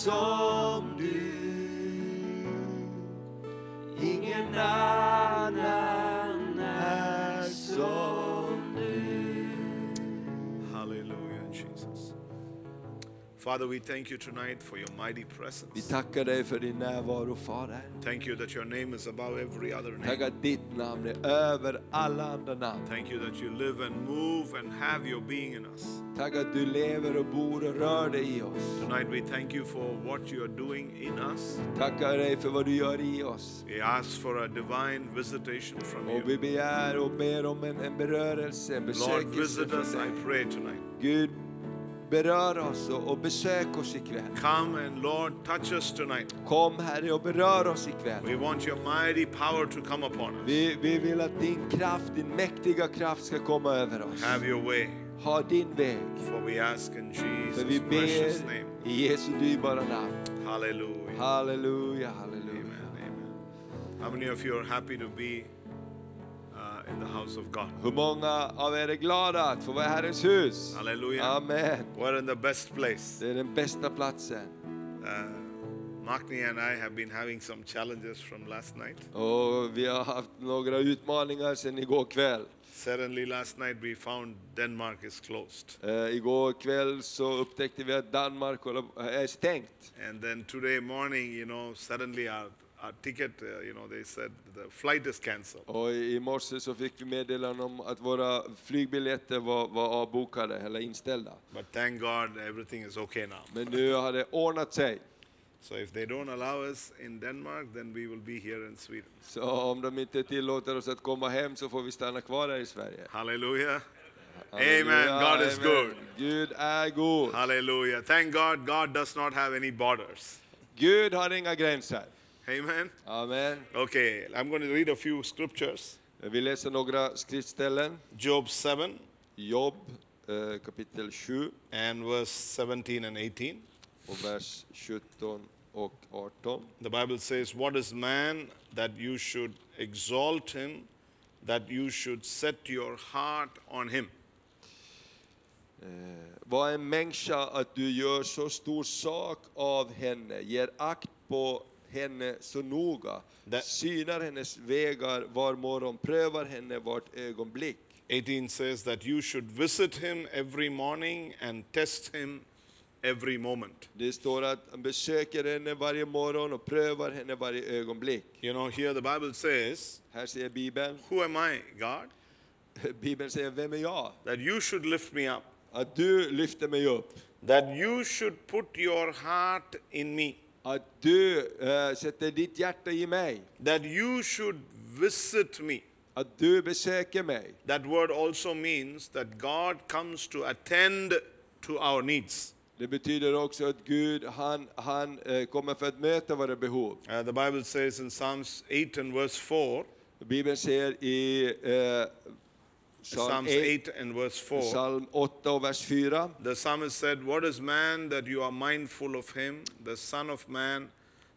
som Father, we thank you tonight for your mighty Vi presence. tackar dig för din närvaro, Fader. Thank you that your name is above every other Tack name. att ditt namn är över alla andra namn. Thank you that you live and move and have your being in us. Tack att du lever och bor och rör dig i oss. Tonight we thank you for what you are doing in us. Tackar dig för vad du gör i oss. We ask for a divine visitation from Och vi you. begär och ber om en, en berörelse, en Lord, besökelse visit us, I pray tonight. Gud, berör oss och, och besök oss ikväll. Come and Lord, touch us tonight. Kom Herre och berör oss ikväll. We want your mighty power to come upon us. Vi, vi vill att din kraft, din mäktiga kraft ska komma över oss. Have your way. Ha din väg. For we ask in För vi Jesus' precious ber name. i Jesu dyrbara namn. Hallelujah. Halleluja, halleluja. Amen. Amen. How many of you are happy to be in the house of God? Hur många av er är glada att få vara i Herrens hus? Hallelujah. Amen. We're in the best place. Det är den bästa platsen. Uh, Makni and I have been having some challenges from last night. Och vi har haft några utmaningar sedan igår kväll. Suddenly, last night we found Denmark is closed. Eh, igår kväll så upptäckte vi att Danmark är stängt. And then today morning, you know, suddenly our, our ticket, uh, you know, they said the flight is cancelled. Och i morse så fick vi meddelande om att våra flygbiljetter var, var avbokade eller inställda. But thank God everything is okay now. Men nu har det ordnat sig. So if they don't allow us in Denmark, then we will be here in Sweden. Så om de inte tillåter oss att komma hem så får vi stanna kvar här i Sverige. Hallelujah. Halleluja, Amen. God is amen. good. Gud är god. Hallelujah. Thank God, God does not have any borders. Gud har inga gränser. Amen. Amen. Okay, I'm going to read a few scriptures. Vi läser några skriftställen. Job 7 Job eh, kapitel 7 and verse 17 and 18. och vers 17 och 18. The Bible says, What is man that you should exalt him, that you should set your heart on him? Eh, vad är en människa att du gör så stor sak av henne, ger akt på henne så noga, Det- synar hennes vägar var morgon, prövar henne vart ögonblick. 18 says that you should visit him every morning and test him every moment. Det står att han besöker henne varje morgon och prövar henne varje ögonblick. You know, here the Bible says, Här säger Bibeln, Who am I, God? Bibeln säger, vem är jag? That you should lift me up, Att du lyfter mig upp. that you should put your heart in me, Att du eh, sätter ditt hjärta i mig. that you should visit me. Att du besöker mig. That word also means that God comes to attend to our needs. Det betyder också att Gud, han, han eh, kommer för att möta våra behov. Uh, the Bible says in Psalms 8 and verse 4, Bibeln säger i eh, psalm, Psalms 8, 8 and verse 4, psalm 8 och vers 4. the psalmist said, What is man that you are mindful of him, the Son of Man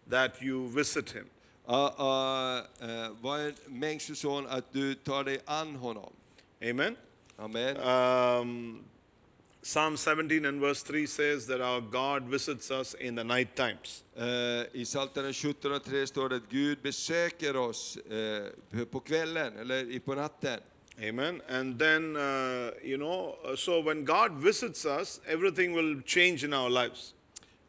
that you visit him? Uh, uh, uh, vad är människoson att du tar dig an honom? Amen. Amen. Um, Psalm 17 and verse 3 says that our God visits us in the night times. Eh, I Psaltaren 17 och 3 står det att Gud besöker oss eh, på kvällen eller på natten. Amen. And then, uh, you know, uh, so when God visits us, everything will change in our lives.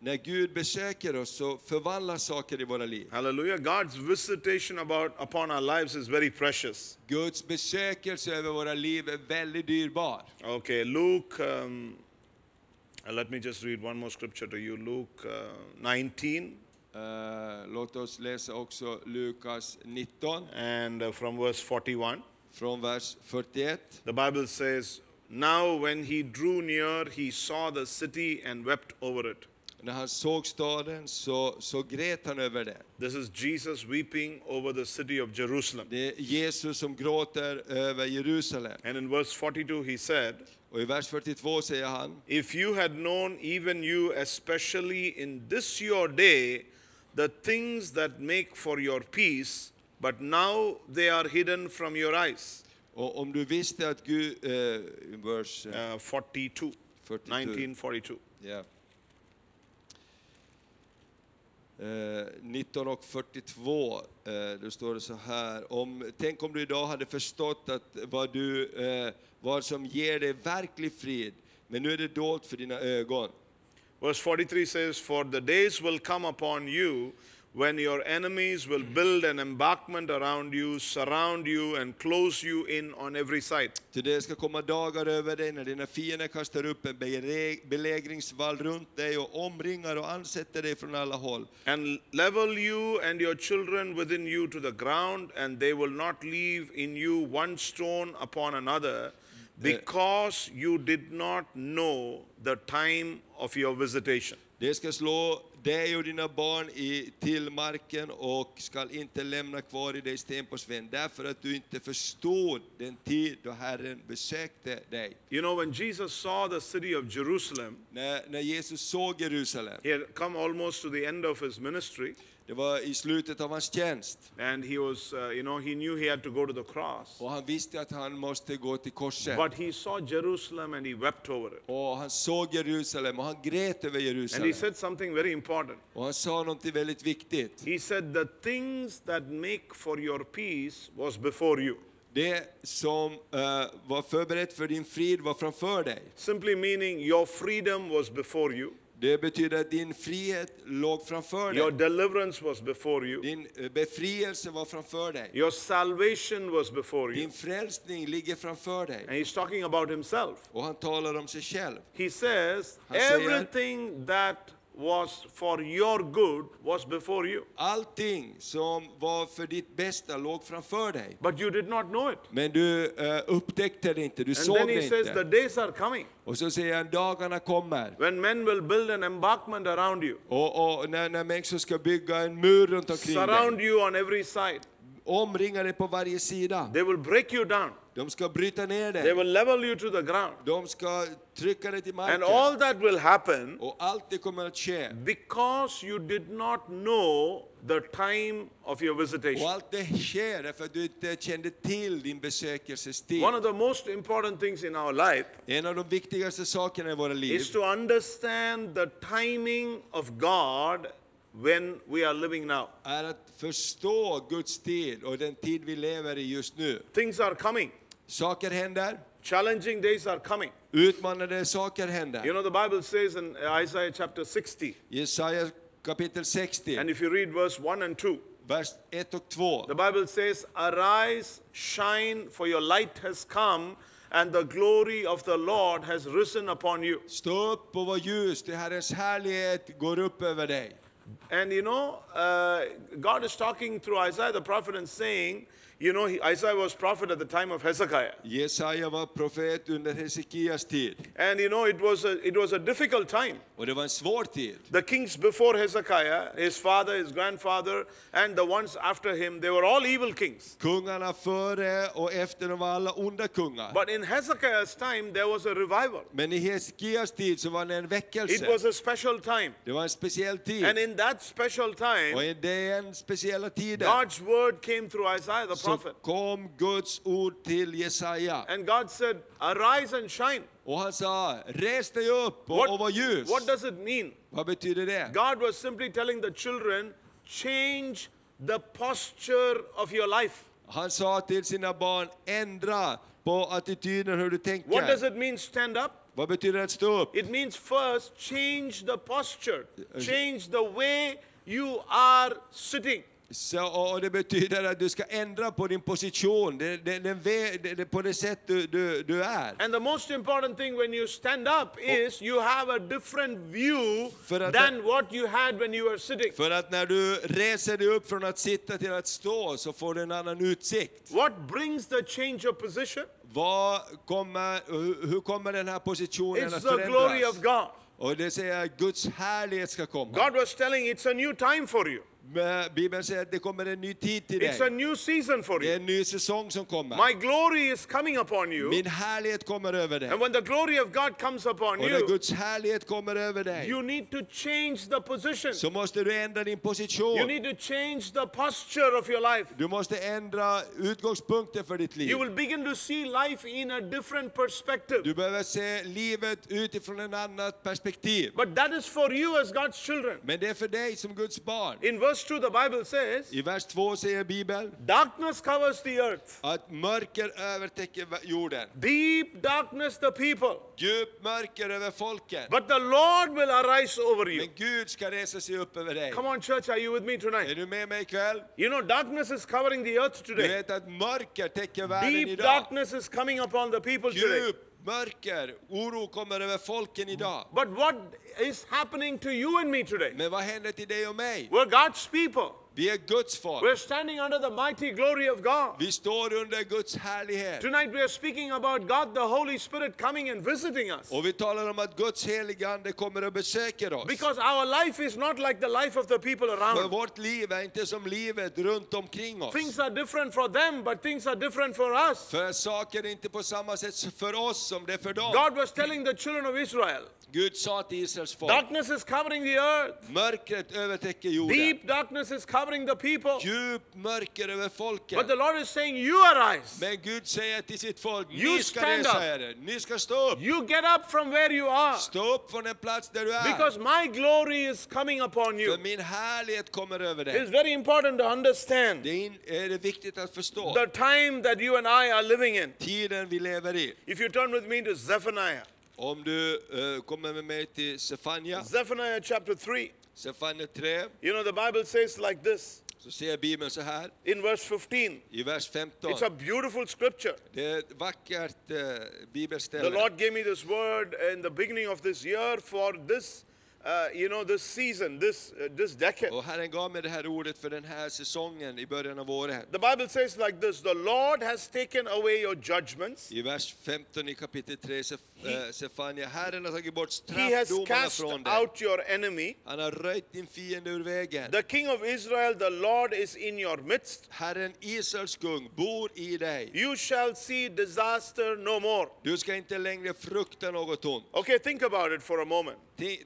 När Gud besöker oss så förvandlas saker i våra liv. Hallelujah. God's visitation about upon our lives is very precious. Guds besökelse över våra liv är väldigt dyrbar. Okay, Luke, um, uh, let me just read one more scripture to you. Luke uh, 19 Eh, låt oss läsa också Lukas 19 and uh, from verse 41. Från vers 41. The Bible says, Now when he drew near, he saw the city and wept over it. När han såg staden så, så grät han över den. This is Jesus weeping over the city of Jerusalem. Det är Jesus som gråter över Jerusalem. And in verse 42, he said, Och i vers 42 säger han, If you had known, even you, especially in this your day, the things that make for your peace, but now they are hidden from your eyes. och om du visste att Gud, eh, vers eh, Uh, 42, 42, 1942. ja. Eh, 19 och 42, eh, då står det så här. Om, tänk om du idag hade förstått att vad, du, eh, vad som ger dig verklig frid, men nu är det dolt för dina ögon. Verse 43 says, For the days will come upon you when your enemies will hmm. build an embankment around you, surround you, and close you in on every side. Ty det ska komma dagar över dig när dina fiender kastar upp en belägringsvall runt dig och omringar och ansätter dig från alla håll. And level you and your children within you to the ground, and they will not leave in you one stone upon another, mm. because you did not know the time of your visitation. Det ska slå dig och dina barn i, till marken och skall inte lämna kvar i dig sten på sten, därför att du inte förstod den tid då Herren besökte dig. You know, when Jesus saw the city of Jerusalem, När, när Jesus såg Jerusalem, he had come almost to the end of his ministry, det var i slutet av hans tjänst, and he was, uh, you know, he knew he had to go to the cross. och han visste att han måste gå till korset. But he saw Jerusalem and he wept over it. Och han såg Jerusalem och han grät över And he Jerusalem. said something very important. Och han sa något väldigt viktigt. He said, The things that make for your peace was before you. Det som eh, var förberett för din frid var framför dig. Simply meaning your freedom was before you, Det betyder att din frihet låg framför your dig. deliverance was before you, Din eh, befrielse var framför dig. your salvation was before you. Din frälsning ligger framför dig. And he's talking about himself. Och han talar om sig själv. He says, Han säger- Everything that was for your good was before you, Allting som var för ditt bästa låg framför dig. but you did not know it. Men du eh, upptäckte det inte, du And såg then he det says, The inte. days are coming Och så säger han, dagarna kommer. when men will build an embankment around you, Och, och när, när människor ska bygga en mur runt omkring surround dig, you on every side. Omringa dig på varje sida. They will break you down, De ska bryta ner they dig. will level you to the ground. De ska trycka dig till And marken. all that will happen Och allt det kommer att ske. because you did not know the time of your Och visitation. allt det sker därför att du inte kände till din besökelsestid. One of the most important things in our life En av de viktigaste sakerna i våra liv is to understand the timing of God when we are living now. är att förstå Guds tid och den tid vi lever i just nu. Things are coming, Saker händer, challenging days are coming. utmanande saker händer. You know, the Bible says in Isaiah chapter 60, Jesaja kapitel 60, and if you read verse 1 and 2, vers 1 och 2. The Bible says, Arise, shine, for your light has come, and the glory of the Lord has risen upon you. Stå upp och var ljus, till Herrens härlighet går upp över dig. And you know, uh, God is talking through Isaiah the prophet and saying, you know, he- Isaiah was prophet at the time of Hezekiah. Jesaja var profet under Hesekias tid. And you know, it was, a, it was a difficult time. Och det var en svår tid. The kings before Hezekiah, his father, his grandfather, and the ones after him, they were all evil kings. Kungarna före och efter de var alla onda kungar. But in Hezekiah's time, there was a revival. Men i Hesekias tid så var det en It was a special time. Det var en speciell And in that special time, Och i den speciella tiden God's word came through Isaiah the så prophet. kom Guds ord till Jesaja. And God said, Arise and shine. Och han sa, res dig upp och, och var ljus. what does it mean? Vad betyder det? God was simply telling the children, change the posture of your life. Han sa till sina barn, ändra på attityden hur du What does it mean, stand up? Vad betyder att stå upp? It means first, change the posture, change the way you are sitting. Så, och det betyder att du ska ändra på din position, det, det, det, på det sätt du, du, du är. And the most important thing when you stand up is you have a different view than what you had when you were sitting. För att när du reser dig upp från att sitta till att stå så får du en annan utsikt. What brings the change of position? Vad kommer, hur, kommer den här positionen It's att the glory of förändras? God. Och det säger att Guds härlighet ska komma. God was telling it's a new time for you. Men Bibeln säger att det kommer en ny tid till It's a dig. new season for Det är you. en ny säsong som kommer. My glory is coming upon you. Min härlighet kommer över dig. And when the glory of God comes upon Och när you, Guds härlighet kommer över dig you need to change the position. så måste du ändra din You position. need to change the posture of your life. Du måste ändra utgångspunkten för ditt liv. You will begin to see life in a different perspective. Du behöver se livet utifrån ett annat perspektiv. But that is for you as God's children. Men det är för dig som Guds barn. In verse 2, the Bible says, I vers 2 säger Bibeln Darkness covers the earth, att mörker övertäcker jorden. deep darkness the people. Djupt mörker över folket. But the Lord will arise over you. Men Gud ska resa sig upp över dig. Come on, church, are you with me tonight? Är du med mig ikväll? You know, darkness is covering the earth Du today. vet att mörker täcker världen Deep idag. darkness is coming upon the people today. Mörker, oro kommer över folken idag. But what is happening to you and me today? Men vad händer till dig och mig? We're God's people. Vi är Guds folk. We're standing under the mighty glory of God. Vi står under Guds härlighet. Tonight we are speaking about God, the Holy Spirit, coming and visiting us. Och vi talar om att Guds heliga Ande kommer och besöker oss. Because our life is not like the life of the people För around. vårt liv är inte som livet runt omkring oss. Things are different for them, but things are different for us. För saker är inte på samma sätt för oss som det är för dem. God was telling the children of Israel, Gud sa till Israels folk, darkness is covering the earth, mörkret övertäcker jorden. deep darkness is covering the people. Djup mörker över But folket. the Lord is saying, You arise. Men Gud säger till sitt folk, You ni ska stand resa er, ni ska stå upp. You get up from where you are. Stå upp från den plats där du är. Because my glory is coming upon För you. min härlighet kommer över It's dig. very important to understand Det är viktigt att förstå. the time that you and I are living in. Tiden vi lever i. If you turn with me to Zephaniah, Om du eh, kommer med mig till Sefania, Zephaniah chapter 3, Sefania 3, you know, the Bible says like this så ser Bibeln så här in verse 15. i vers 15. It's a beautiful scripture. Det är ett vackert eh, The. Lord gave me this word in the beginning of this year for this, uh, you know, this season, this, uh, this decade. Och Herren gav mig det här ordet för den här säsongen i början av året. The Bible says like this The Lord has taken away your judgments, I vers 15 i kapitel 3, Sef, eh, Sefania. Herren har tagit bort He has straffdomarna cast från dig. out your enemy. Han har röjt din fiende ur vägen. The King of Israel, the Lord, is in your midst. Herren Israels kung bor i dig. You shall see disaster no more. Du ska inte längre frukta något ont. Okay, think about it for a moment.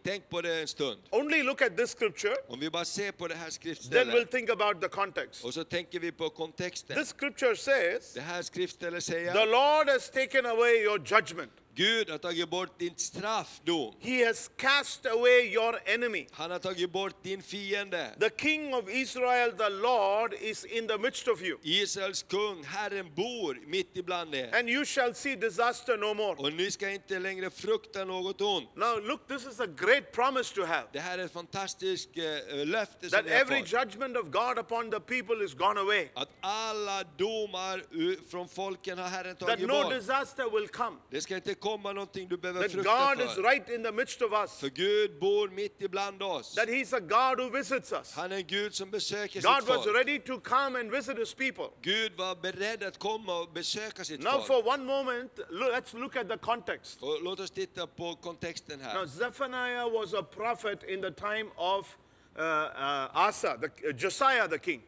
Tänk på det en stund. Only look at this scripture, Om vi bara ser på det här then we'll skriftstället think about the context. och så tänker vi på kontexten. This scripture says, Det här skriftstället The Lord has taken away your judgment. Gud har tagit bort din straffdom. He has cast away your enemy. Han har tagit bort din fiende. The King of Israel, the Lord, is in the midst of you. Israels kung, Herren bor mitt ibland er. And you shall see disaster no more. Och ni ska inte längre frukta något ont. Now, look, this is a great promise to have. Det här är ett fantastiskt eh, löfte That every judgment of God upon the people is gone away. Att alla domar från folken har Herren That tagit no bort. disaster will come. Det ska inte komma någonting du behöver That frukta God is för. right in the midst of us. För Gud bor mitt ibland oss. That He's a God who visits us. Han är en Gud som besöker God sitt was folk. ready to come and visit His people. Gud var beredd att komma och besöka sitt Now, folk. for one moment, lo- let's look at the context. Och låt oss titta på kontexten Now. Zephaniah was a prophet in the time of Asa, the, uh, Josiah the king.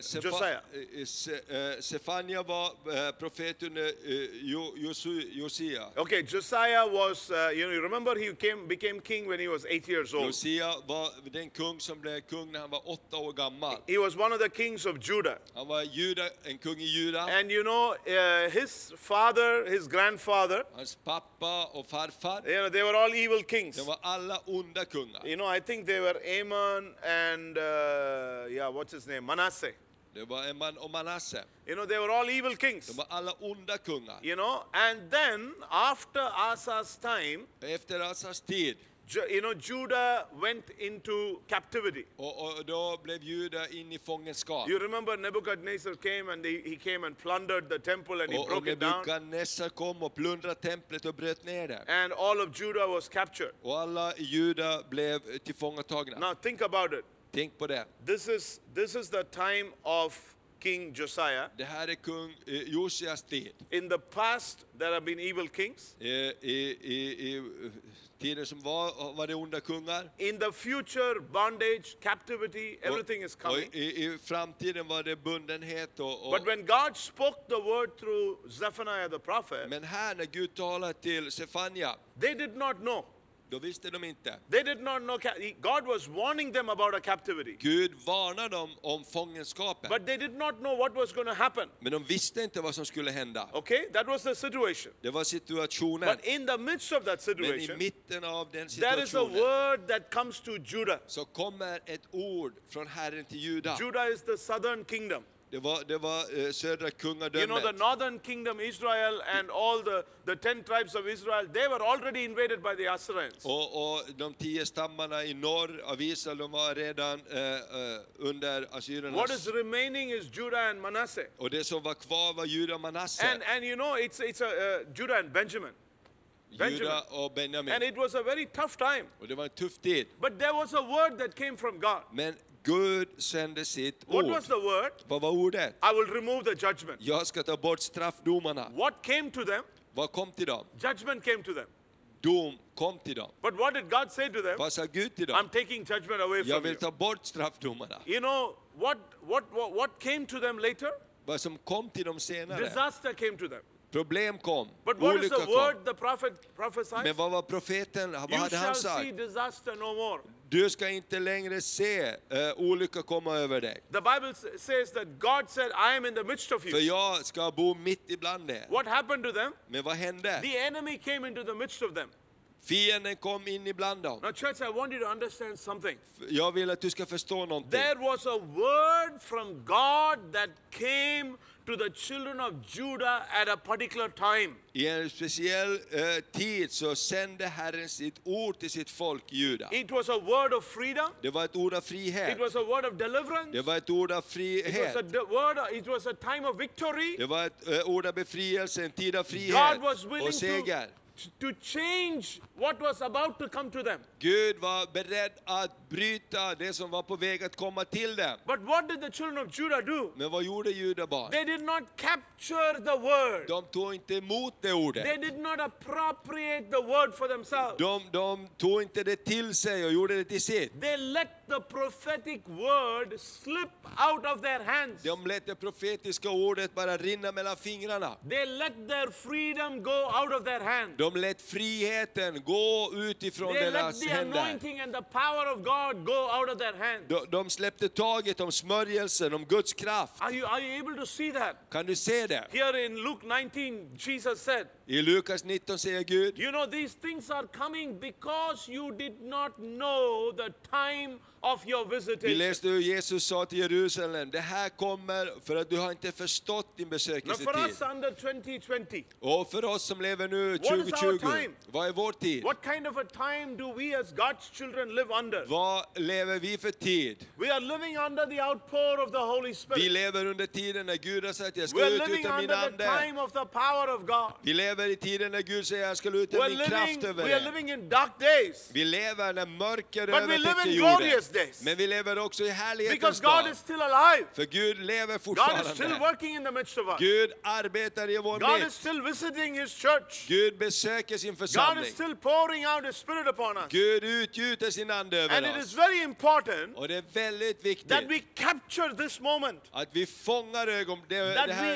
Sefa- Josiah. eh, Se- eh, Sefania var eh, profet under eh, Jo- Josu- Josia. Okay, Josiah was, uh, you know, you remember he came, became king when he was eight years old. Josia var den kung som blev kung när han var åtta år gammal. He was one of the kings of Judah. Han var juda, en kung i Juda. And you know, uh, his father, his grandfather, Hans pappa och farfar, you know, they were all evil kings. de var alla onda kungar. You know, I think they were Amon and, uh, yeah, what's his name? Manasseh. Det var Eman och Manasse. You know, they were all evil kings. De var alla onda kungar. You know, and then after Asa's time, Efter Asas tid, you know, Judah went into captivity. och, och då blev Juda in i fångenskap. You remember Nebuchadnezzar came and he, he came and plundered the temple and he Och, och broke it down. Nebukadnessar kom och plundrade templet och bröt ner det. And all of Judah was captured. Och alla Juda blev tillfångatagna. Now think about it. Tänk på det. This is this is the time of King Josiah. Det här är kung eh, Josias tid. In the past, there have been evil kings. Eh, I, i, i, tiden som var, var det onda kungar. In the future, bondage, captivity, everything is coming. i, I framtiden var det bundenhet. Och, och, But when God spoke the word through Zephaniah the prophet, men här när Gud talade till Sefania, they did not know. Då visste de inte. They did not know. God was warning them about a captivity. Gud varnade dem om fångenskapen. But they did not know what was going to happen. Men de visste inte vad som skulle hända. Okay? That was the situation. Det var situationen. But in the midst of that Men i situation, mitten av den there is a situationen word that comes to Judah. så kommer ett ord från Herren till Juda. Judah is the southern kingdom. Det var, det var eh, södra You know, the kungadömet. northern kingdom, Israel, and all the, the ten tribes of Israel, they were already invaded by the Assyrians. Och, och de tio stammarna i norr av Israel de var redan eh, eh, under What assyriernas. is remaining is Judah and Manasseh. Och det som var kvar var Juda och Manasse. And, and you know, it's, it's a, uh, Judah and Benjamin. Benjamin. Juda och And Benjamin. it was a very tough time. Och det var en tuff tid. But there was a word that came from God. Men Gud sände sitt What ord. was the word? Vad var ordet? I will remove the judgment. Jag ska ta bort straffdomarna. What came to them? Vad kom till dem? Judgment came to them. Dom kom till dem. But what did God say to them? Vad sa Gud till I'm dem? taking judgment away Jag from vill you. ta bort straffdomarna. You know, what, what, what, what came to them later? Vad som kom till dem senare. Disaster came to them. Problem kom. But what is Olycka the kom. word the prophet prophesied? Men vad var profeten? Vad You hade han shall see sagt? disaster no more. Du ska inte längre se uh, olycka komma över dig. The Bible s- says that God said, I am in the midst of För you. jag ska bo mitt ibland er. What happened to them? Men vad hände? The enemy came into the midst of them. Fienden kom in ibland dem. Now, church, I want you to understand something. Jag vill att du ska förstå någonting. There was a word from God that came to the children of Judah at a particular time. I en speciell eh, tid så sände Herren sitt ord till sitt folk Juda. It was a word of freedom. Det var ett ord av It frihet. was a word of deliverance. Det var ett ord av It was a frihet. word. It was a time of victory. Det var ett eh, ord av befrielse, en tid av God frihet was willing och seger. to, to change what was about to come to them. Gud var beredd att bryta det som var på väg att komma till dem. But what did the children of Judah do? Men vad gjorde judabarn? They did not capture the word. De tog inte emot det They ordet. did not appropriate the word for themselves. De, de tog inte det till sig och gjorde det till sitt. They let the prophetic word slip out of their hands. De lät det profetiska ordet bara rinna mellan fingrarna. They let their freedom go out of their hand. De lät friheten gå utifrån They let deras the händer. anointing and the power of God go out of their hand. De, de släppte taget om smörjelsen, om Guds kraft. Are you, are you able to see that? Kan du se det? Here in Luke 19, Jesus said, I Lukas 19 säger Gud, You know, these things are coming because you did not know the time of your vi visitation. läste hur Jesus sa till Jerusalem, det här kommer för att du har inte förstått din Now, for besökelsetid. us under 2020, Och för oss som lever nu What is our 2020, time? vad är vår tid? what kind of a time do we as God's children live under? Vad lever vi för tid? We are living under the outpour of the Holy Vi Spirit. lever under tiden när Gud har sagt jag ska We're living utgjuta min under the ande. time of the power of God. Vi lever i tiden när Gud säger jag ska utgjuta We're min living, kraft över we are living in dark days. Vi lever när mörker But we live övertäcker in jorden. glorious days. Men vi lever också i härlighetens Because God dag. is still alive. För Gud lever God is still fortfarande. working in the midst of us. Gud arbetar i vår God is mitt. still visiting His church. Gud besöker sin God församling. is still pouring out His Spirit upon us. Gud utgjuter sin ande And över it is oss. very important Och det är väldigt that viktigt we capture this moment. att vi fångar ögon, det, det That we här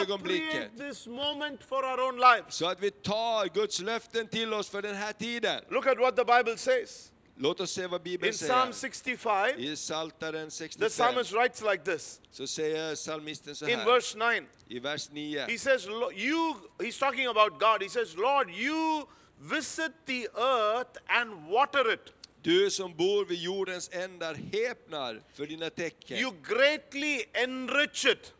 ögonblicket. appropriate this moment for our own lives. Så att vi tar Guds löften till oss för den här tiden. Look at what the Bible says. Låt oss se vad In Bibeln Psalm säger. 65, I Psaltaren the 65 psalmist writes like this. så säger psalmisten så In här verse 9, i vers 9. he says, "Lo- You, he's talking about God. He says, Lord, you visit the earth and water it. Du som bor vid jordens ändar häpnar för dina tecken. You greatly enrich it.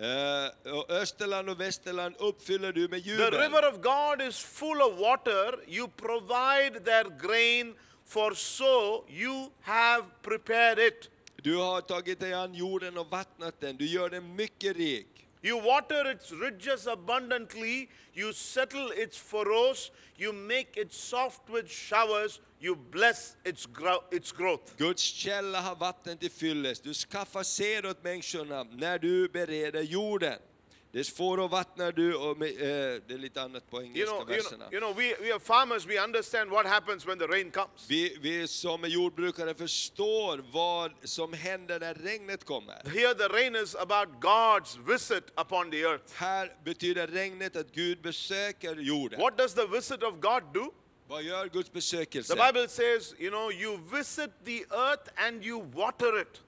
Eh, och Österland och Västerland uppfyller du med The jubel. river of God is full of water. You provide their grain, for so you have prepared it. Du har tagit dig an jorden och vattnat den. Du gör den mycket rik. You water its ridges abundantly. You settle its furrows. You make it soft with showers. You bless its, grow- its growth. Guds källa har vatten till fyllest. Du skaffar sed åt människorna när du bereder jorden. Dess får vattnar du och med, eh, det är lite annat på You engelska know, you know, verserna. you know we, we are farmers, we understand what happens when the rain comes. Vi, vi som är jordbrukare förstår vad som händer när regnet kommer. Here the rain is about God's visit upon the earth. Här betyder regnet att Gud besöker jorden. What does the visit of God do? Vad gör Guds besökelse? The Bible says, you know, you visit the earth and you water it.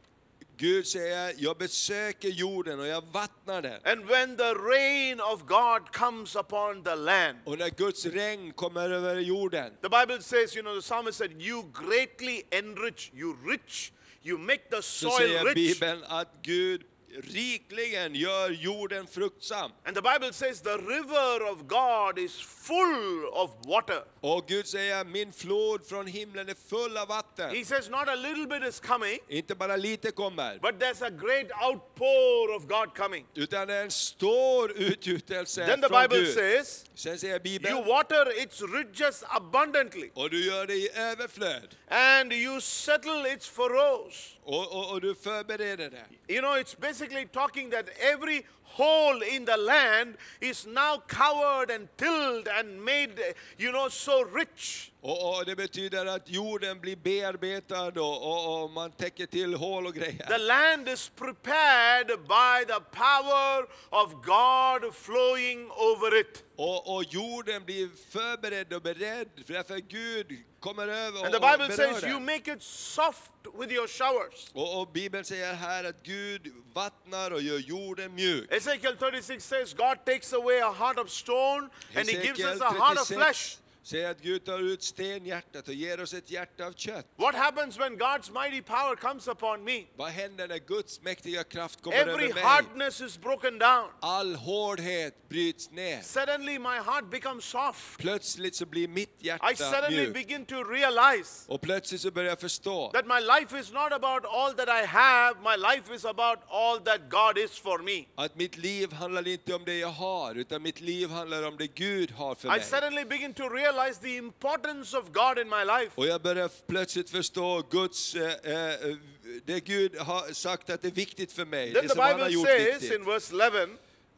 Gud säger, jag besöker jorden och jag vattnar den. And when the rain of God comes upon the land, Och när Guds regn kommer över jorden, the Bible says, you know, the psalmist said, you greatly enrich, you rich, you make the så soil säger rich. Bibeln att Gud rikligen gör jorden fruktsam. And the Bible says the river of God is full of water. Och Gud säger, min flod från himlen är full av vatten. He says not a little bit is coming, Inte bara lite kommer, but there's a great outpour of God coming. utan en stor utgjutelse Then the från Bible Gud. says, Sen säger you Bibeln, water its ridges abundantly, och du gör det i överflöd. And you settle its furrows. Och, och, och du förbereder det. You know, it's basically talking that every hole in the land is now covered and tilled and made, you know, so rich. Och, och det betyder att jorden blir bearbetad och, och, och man täcker till hål och The grejer. land is prepared by the power of God flowing over it. Och, och jorden blir förberedd och beredd för därför Gud kommer över And the och, och Bible berör says you den. make it soft with your showers. Och, och Bibeln säger här att Gud vattnar och gör jorden mjuk. Ezekiel 36 says God takes away a heart of stone and he gives us a heart of flesh. Säger att Gud tar ut stenhjärtat och ger oss ett hjärta av kött. What happens when God's mighty power comes upon me? Vad händer när Guds mäktiga kraft kommer Every över mig? hardness is broken down. All hårdhet bryts ner. Suddenly my heart becomes soft. Plötsligt så blir mitt I hjärta suddenly mjukt. begin to realize Och plötsligt så börjar jag förstå that my life is not about all that I have, my life is about all that God is for me. att mitt liv handlar inte om det jag har, utan mitt liv handlar om det Gud har för I mig. suddenly begin to realize the importance of God in my life. Och jag börjar plötsligt förstå Guds, eh, eh, det Gud har sagt att det är viktigt för mig, Then det the som han har Bible gjort says viktigt. in verse 11,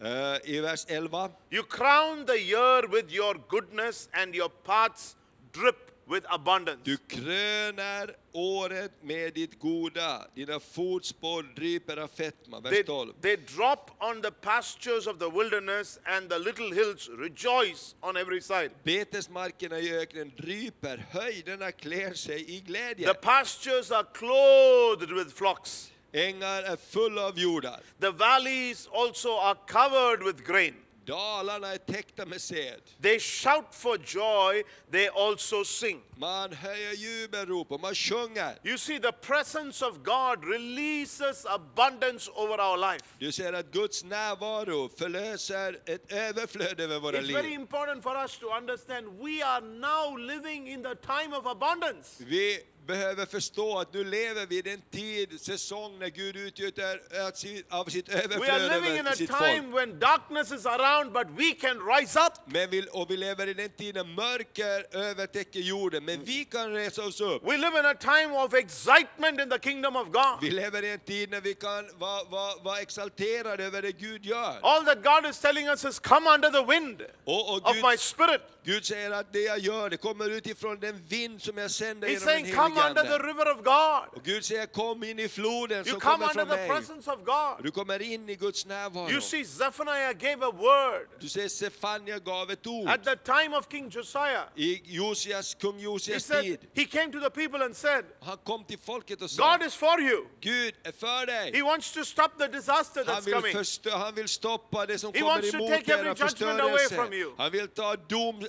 Eh, I vers 11, You crown the year with your goodness, and your paths drip with abundance. du krönar året med ditt goda, dina fotspår dryper av fetma. Vers They, 12. they drop on the pastures of the wilderness, and the little hills rejoice on every side. Betesmarkerna i öknen dryper, höjderna klär sig i glädje. The pastures are clothed with flocks. Ängar är fulla av jordar. The valleys also are covered with grain. Dalarna är täckta med säd. They shout for joy, they also sing. Man höjer jubelrop och man sjunger. You see, the presence of God releases abundance over our life. Du ser att Guds närvaro förlöser ett överflöd över våra It's very liv. important for us to understand we are now living in the time of abundance. Vi behöver förstå att nu lever vi i den tid, säsong, när Gud utgjuter av sitt- sitt We are överflöd living in a över sitt time folk. when darkness is around, but we can rise up. Men vi, och vi lever i den tiden mörker övertäcker jorden, men vi kan resa oss upp. We live in a time of excitement in the kingdom of God. Vi lever i en tid när vi kan vara vara- vara exalterade över det Gud gör. All that God is telling us is come under the wind Och, och of Gud, my spirit. Gud säger att det jag gör, det kommer utifrån den vind som jag sänder He's genom den saying, helige come under the Ande. river of God. Och Gud säger kom in i floden You som come kommer under från the mig. presence of God. Du kommer in i Guds närvaro. You see, Zephaniah gave a word Du ser Sefania gav ett ord. at the time of King Josiah. I Josias, kung He Josias said, tid. he came to the people and said, Han kom till folket och sa God is for you. Gud är för dig. He wants to stop the disaster Han that's vill, coming. förstö- han vill stoppa det som He kommer wants to emot take er every judgment away from förstörelse. Han vill ta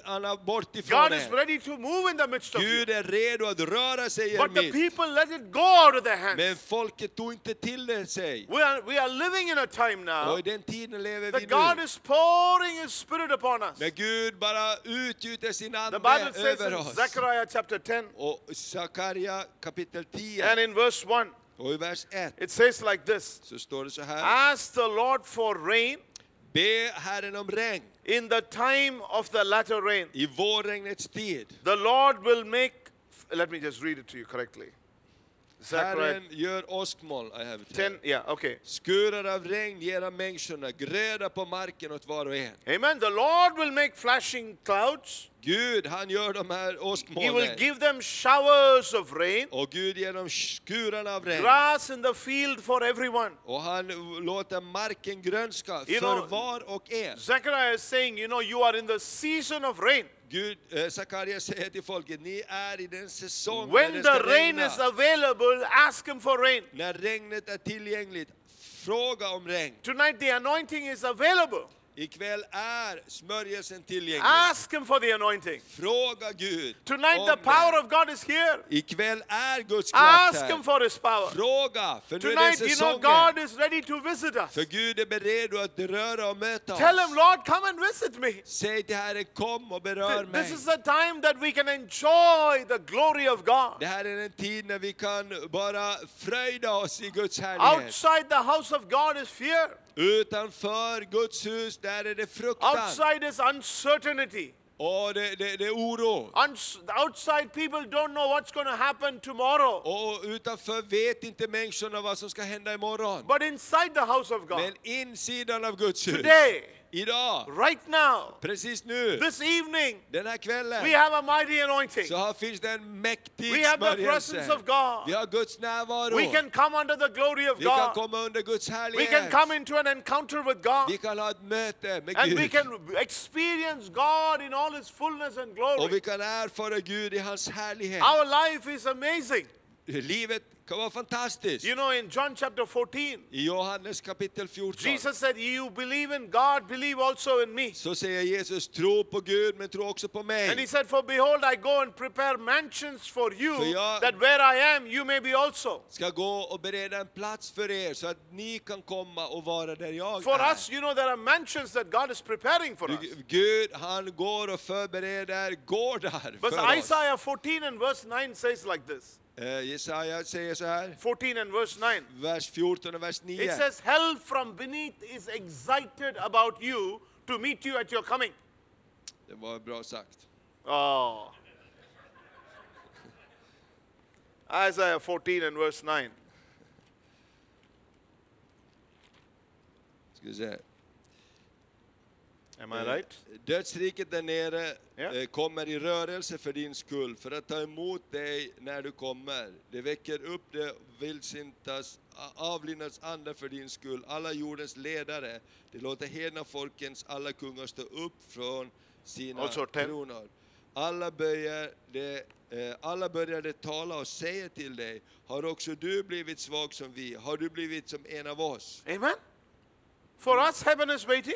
domarna bort ifrån God is er. ready to move in the midst of you. Gud är redo att röra sig i er But the mitt. people let it go out of their hands. Men folket tog inte till det sig. We are, we are living in a time Och now i den tiden lever vi that God nu. is pouring His Spirit upon us. När Gud bara utgjuter sin The Bible says över in oss. Zechariah chapter 10 Och Sakarja kapitel 10 and in verse 1, och i vers 1 it says like this så står det så här. Ask the Lord for rain Be Herren om regn in the time of the latter rain. i vårregnets tid. The Lord will make, let me just read it to you correctly. Zechariah Herren gör åskmoln, I have it 10, yeah, okay. Skurar av regn ger han människorna, gröda på marken åt var och en. Amen. The Lord will make flashing clouds. Gud, han gör de här He will give them showers of rain, Och Gud ger dem skurarna av regn. grass in the field for everyone. Och han låter marken grönska You för know- var och en. Zechariah is saying, you know, you are in the season of rain. Gud, eh, Sakarias säger till folket, ni är i den säsong när When det the ska rain regna. is available, ask Him for rain. När regnet är tillgängligt, fråga om regn. Tonight, the anointing is available. Ikväll är smörjelsen tillgänglig. Ask Him for the anointing. Fråga Gud Tonight, the power of God is here. Ikväll är Guds kraft Ask Him här. for His power. Fråga, för nu är Tonight, det you know, säsongen. God is ready to visit us. För Gud är beredd att röra och möta Tell Him, oss. Lord, come and visit me. Säg till Herren, kom och berör mig. This is the time that we can enjoy the glory of God. Det här är en tid när vi kan bara fröjda oss i Guds härlighet. Outside the house of God is fear. Utanför Guds hus, där är det fruktan. Outside is uncertainty. Och det, det, det är oro. Uns- outside people don't know what's going to happen tomorrow. Och utanför vet inte människorna vad som ska hända imorgon. But inside the house of God, Men insidan av Guds hus, today, idag, right now, precis nu, this evening, den här kvällen, we have a mighty anointing. så här finns det en mäktig We have the presence of God. Vi har Guds närvaro. We can come under the glory of Vi kan God. komma under Guds We can come into an encounter with God. Vi kan ha ett möte med And we can experience God in all His fullness and Och glory. vi kan erfara Gud i hans härlighet. Our life is amazing. Livet kan vara fantastiskt. You know, in John chapter 14, I Johannes kapitel 14 Jesus said, You believe in God, believe also in me. så säger Jesus, tro på Gud men tro också på And he said, For behold, I go and prepare mansions for you, För jag- that where I am, you may be also. Ska gå och bereda en plats för er så att ni kan komma och vara där jag For är. us, you know, there are mansions that God is preparing for us. Gud, han går och förbereder gårdar But för oss. Isaiah 14 and verse 9 says like this Eh, Jesaja säger så här, 14 and verse 9. vers 14 och vers 9. It says, Hell from beneath is excited about you to meet you at your coming. Det var bra sagt. Oh. Isaiah 14 and verse 9. Ska vi se. Am I right? Dödsriket där nere eh, kommer i rörelse för din skull, för att ta emot dig när du kommer. Det väcker upp det vildsintas, a- avlidnas ande för din skull. Alla jordens ledare, det låter hedna folkens alla kungar stå upp från sina ten. tronor. Alla börjar det eh, alla började tala och säger till dig, har också du blivit svag som vi? Har du blivit som en av oss? Amen? For us, heaven is waiting,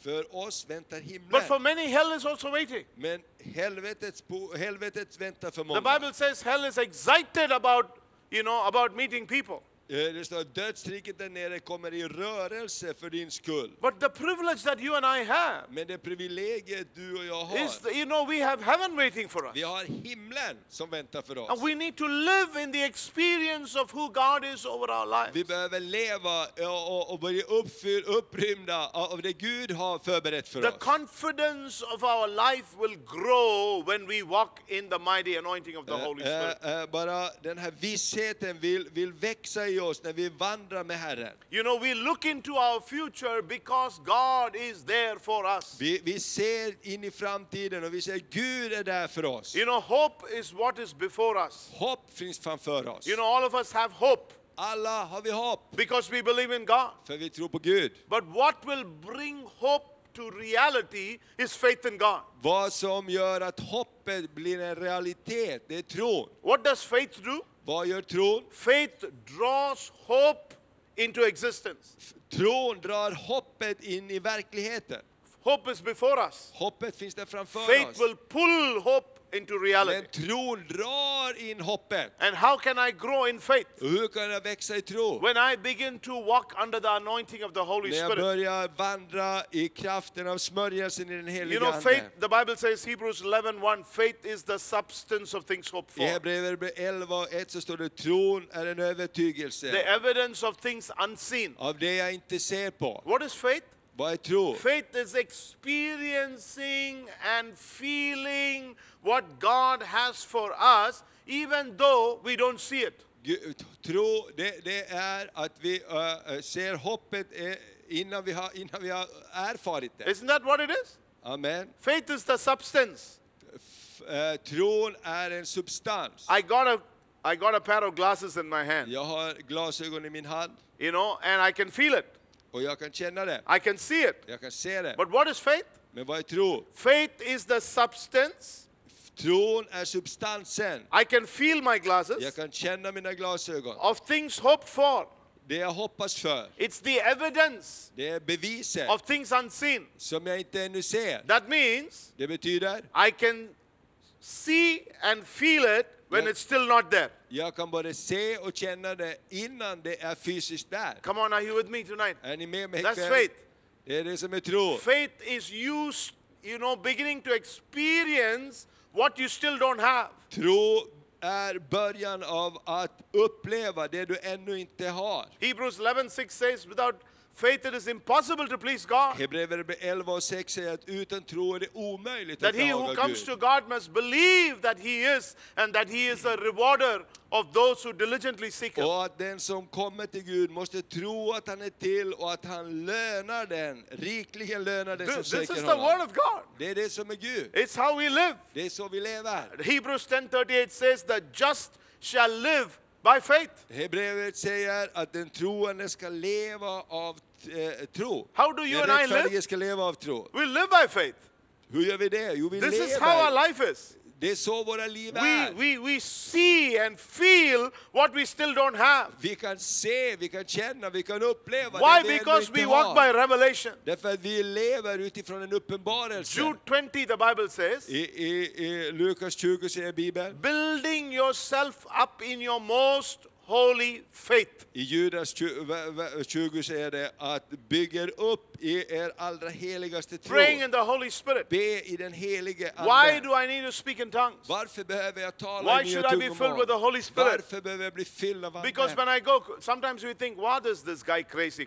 För oss väntar himlen. but for many, hell is also waiting. Men helvetets, po- helvetet väntar för The många. Bible says hell is excited about, you know, about meeting people. Eh, Det står att dödsriket där nere kommer i rörelse för din skull. But the privilege that you and I have Men det privilegiet du och jag is, har, you know, we have heaven waiting for us. vi har himlen som väntar för And oss. we need to live in the experience of who God is over our Vi behöver leva och, och, bli uppfyll, upprymda av det Gud har förberett för The oss. confidence of our life will grow when we walk in the mighty anointing of the Holy Eh, Spirit. eh, eh, Bara den här vissheten vill, vill växa i oss när vi vandrar med Herren. You know, we look into our future because God is there for us. Vi, vi ser in i framtiden och vi säger Gud är där för oss. You know, hope is what is before us. Hopp finns framför oss. You know, all of us have hope Alla har vi hopp, because we believe in God. för vi tror på Gud. But what will bring hope to reality is faith in God. Vad som gör att hoppet blir en realitet, det är tron. What does faith do? Vad gör tron? Faith draws hope into existence. Tron drar hoppet in i verkligheten. Hope is before us. Hoppet finns där framför Faith oss. will pull hope into Men reality. tron drar in hoppet. And how can I grow in faith? Och hur kan jag växa i tro? When I begin to walk under the anointing of the Holy När jag Spirit. börjar vandra i kraften av smörjelsen i den You heliga know, faith, the Bible says, Hebrews 11 faith is the substance of things hoped I for. Hebreerbrevet 11 och 1 så står det tron är en The övertygelse evidence of things unseen. av det jag inte ser på. What is faith? Vad är tro? Faith is experiencing and feeling what God has for us, even though we don't see it. Tro, det, det er är att vi äh, ser hoppet eh, innan vi har, innan vi har erfarit det. Isn't that what it is? Amen. Faith is the substance. F, äh, tron är en substans. I got a I got a pair of glasses in my hand, Jag har glasögon i min hand you know, and I can feel it. Och jag kan känna det. I can see it. Jag kan se det. But what is faith? Men vad är tro? Faith is the substance. Tron är substansen. I can feel my glasses Jag kan känna mina glasögon. of things hoped for. Det jag hoppas för, It's the evidence det är beviset of things unseen. som jag inte ännu ser. That means Det betyder, I can see and feel it when it's still not there. jag kan både se och känna det innan det är fysiskt där. Come on, are you with me tonight? Är ni med mig That's faith. Det är det som är tro. Faith is you, you know, beginning to experience what you still don't have. Tro är början av att uppleva det du ännu inte har. Hebrews 11:6 says, without faith it is impossible to please God. Hebreerbrevet 11 och 6 säger att utan tro är det omöjligt That att he who comes to Gud. God must believe that he is and that he is a rewarder of those who diligently seek him. Och att den som kommer till Gud måste tro att han är till och att han lönar den, rikligen lönar den som This, this is söker the word honom. of God. Det är det som är Gud. It's how we live. Det är så vi lever. Hebrews 10:38 says the just shall live by faith. Hebreerbrevet säger att den troende ska leva av eh, tro. How do you Den and I live? rättfärdige ska leva av tro. We live by faith. Hur gör vi det? Jo, vi This is how our lever. life is. Det är så våra liv We, är. we, we see and feel what we still don't have. Vi kan se, vi kan känna, vi kan uppleva Why? det vi ännu Because inte we walk by har. revelation. Därför att vi lever utifrån en uppenbarelse. Jude 20, the Bible says, I, i, I Lukas 20 säger Bibeln, building yourself up in your most holy faith. i Judas 20 säger det att bygger upp i er allra heligaste tro. Praying in the Holy Spirit. Be i den helige Why Ande. do I need to speak in tongues? Varför behöver jag tala Why i nya should I be filled with the tungomål? Holy Spirit? Varför behöver jag bli fylld av Because Ande? when I go, sometimes we think, what is this guy crazy?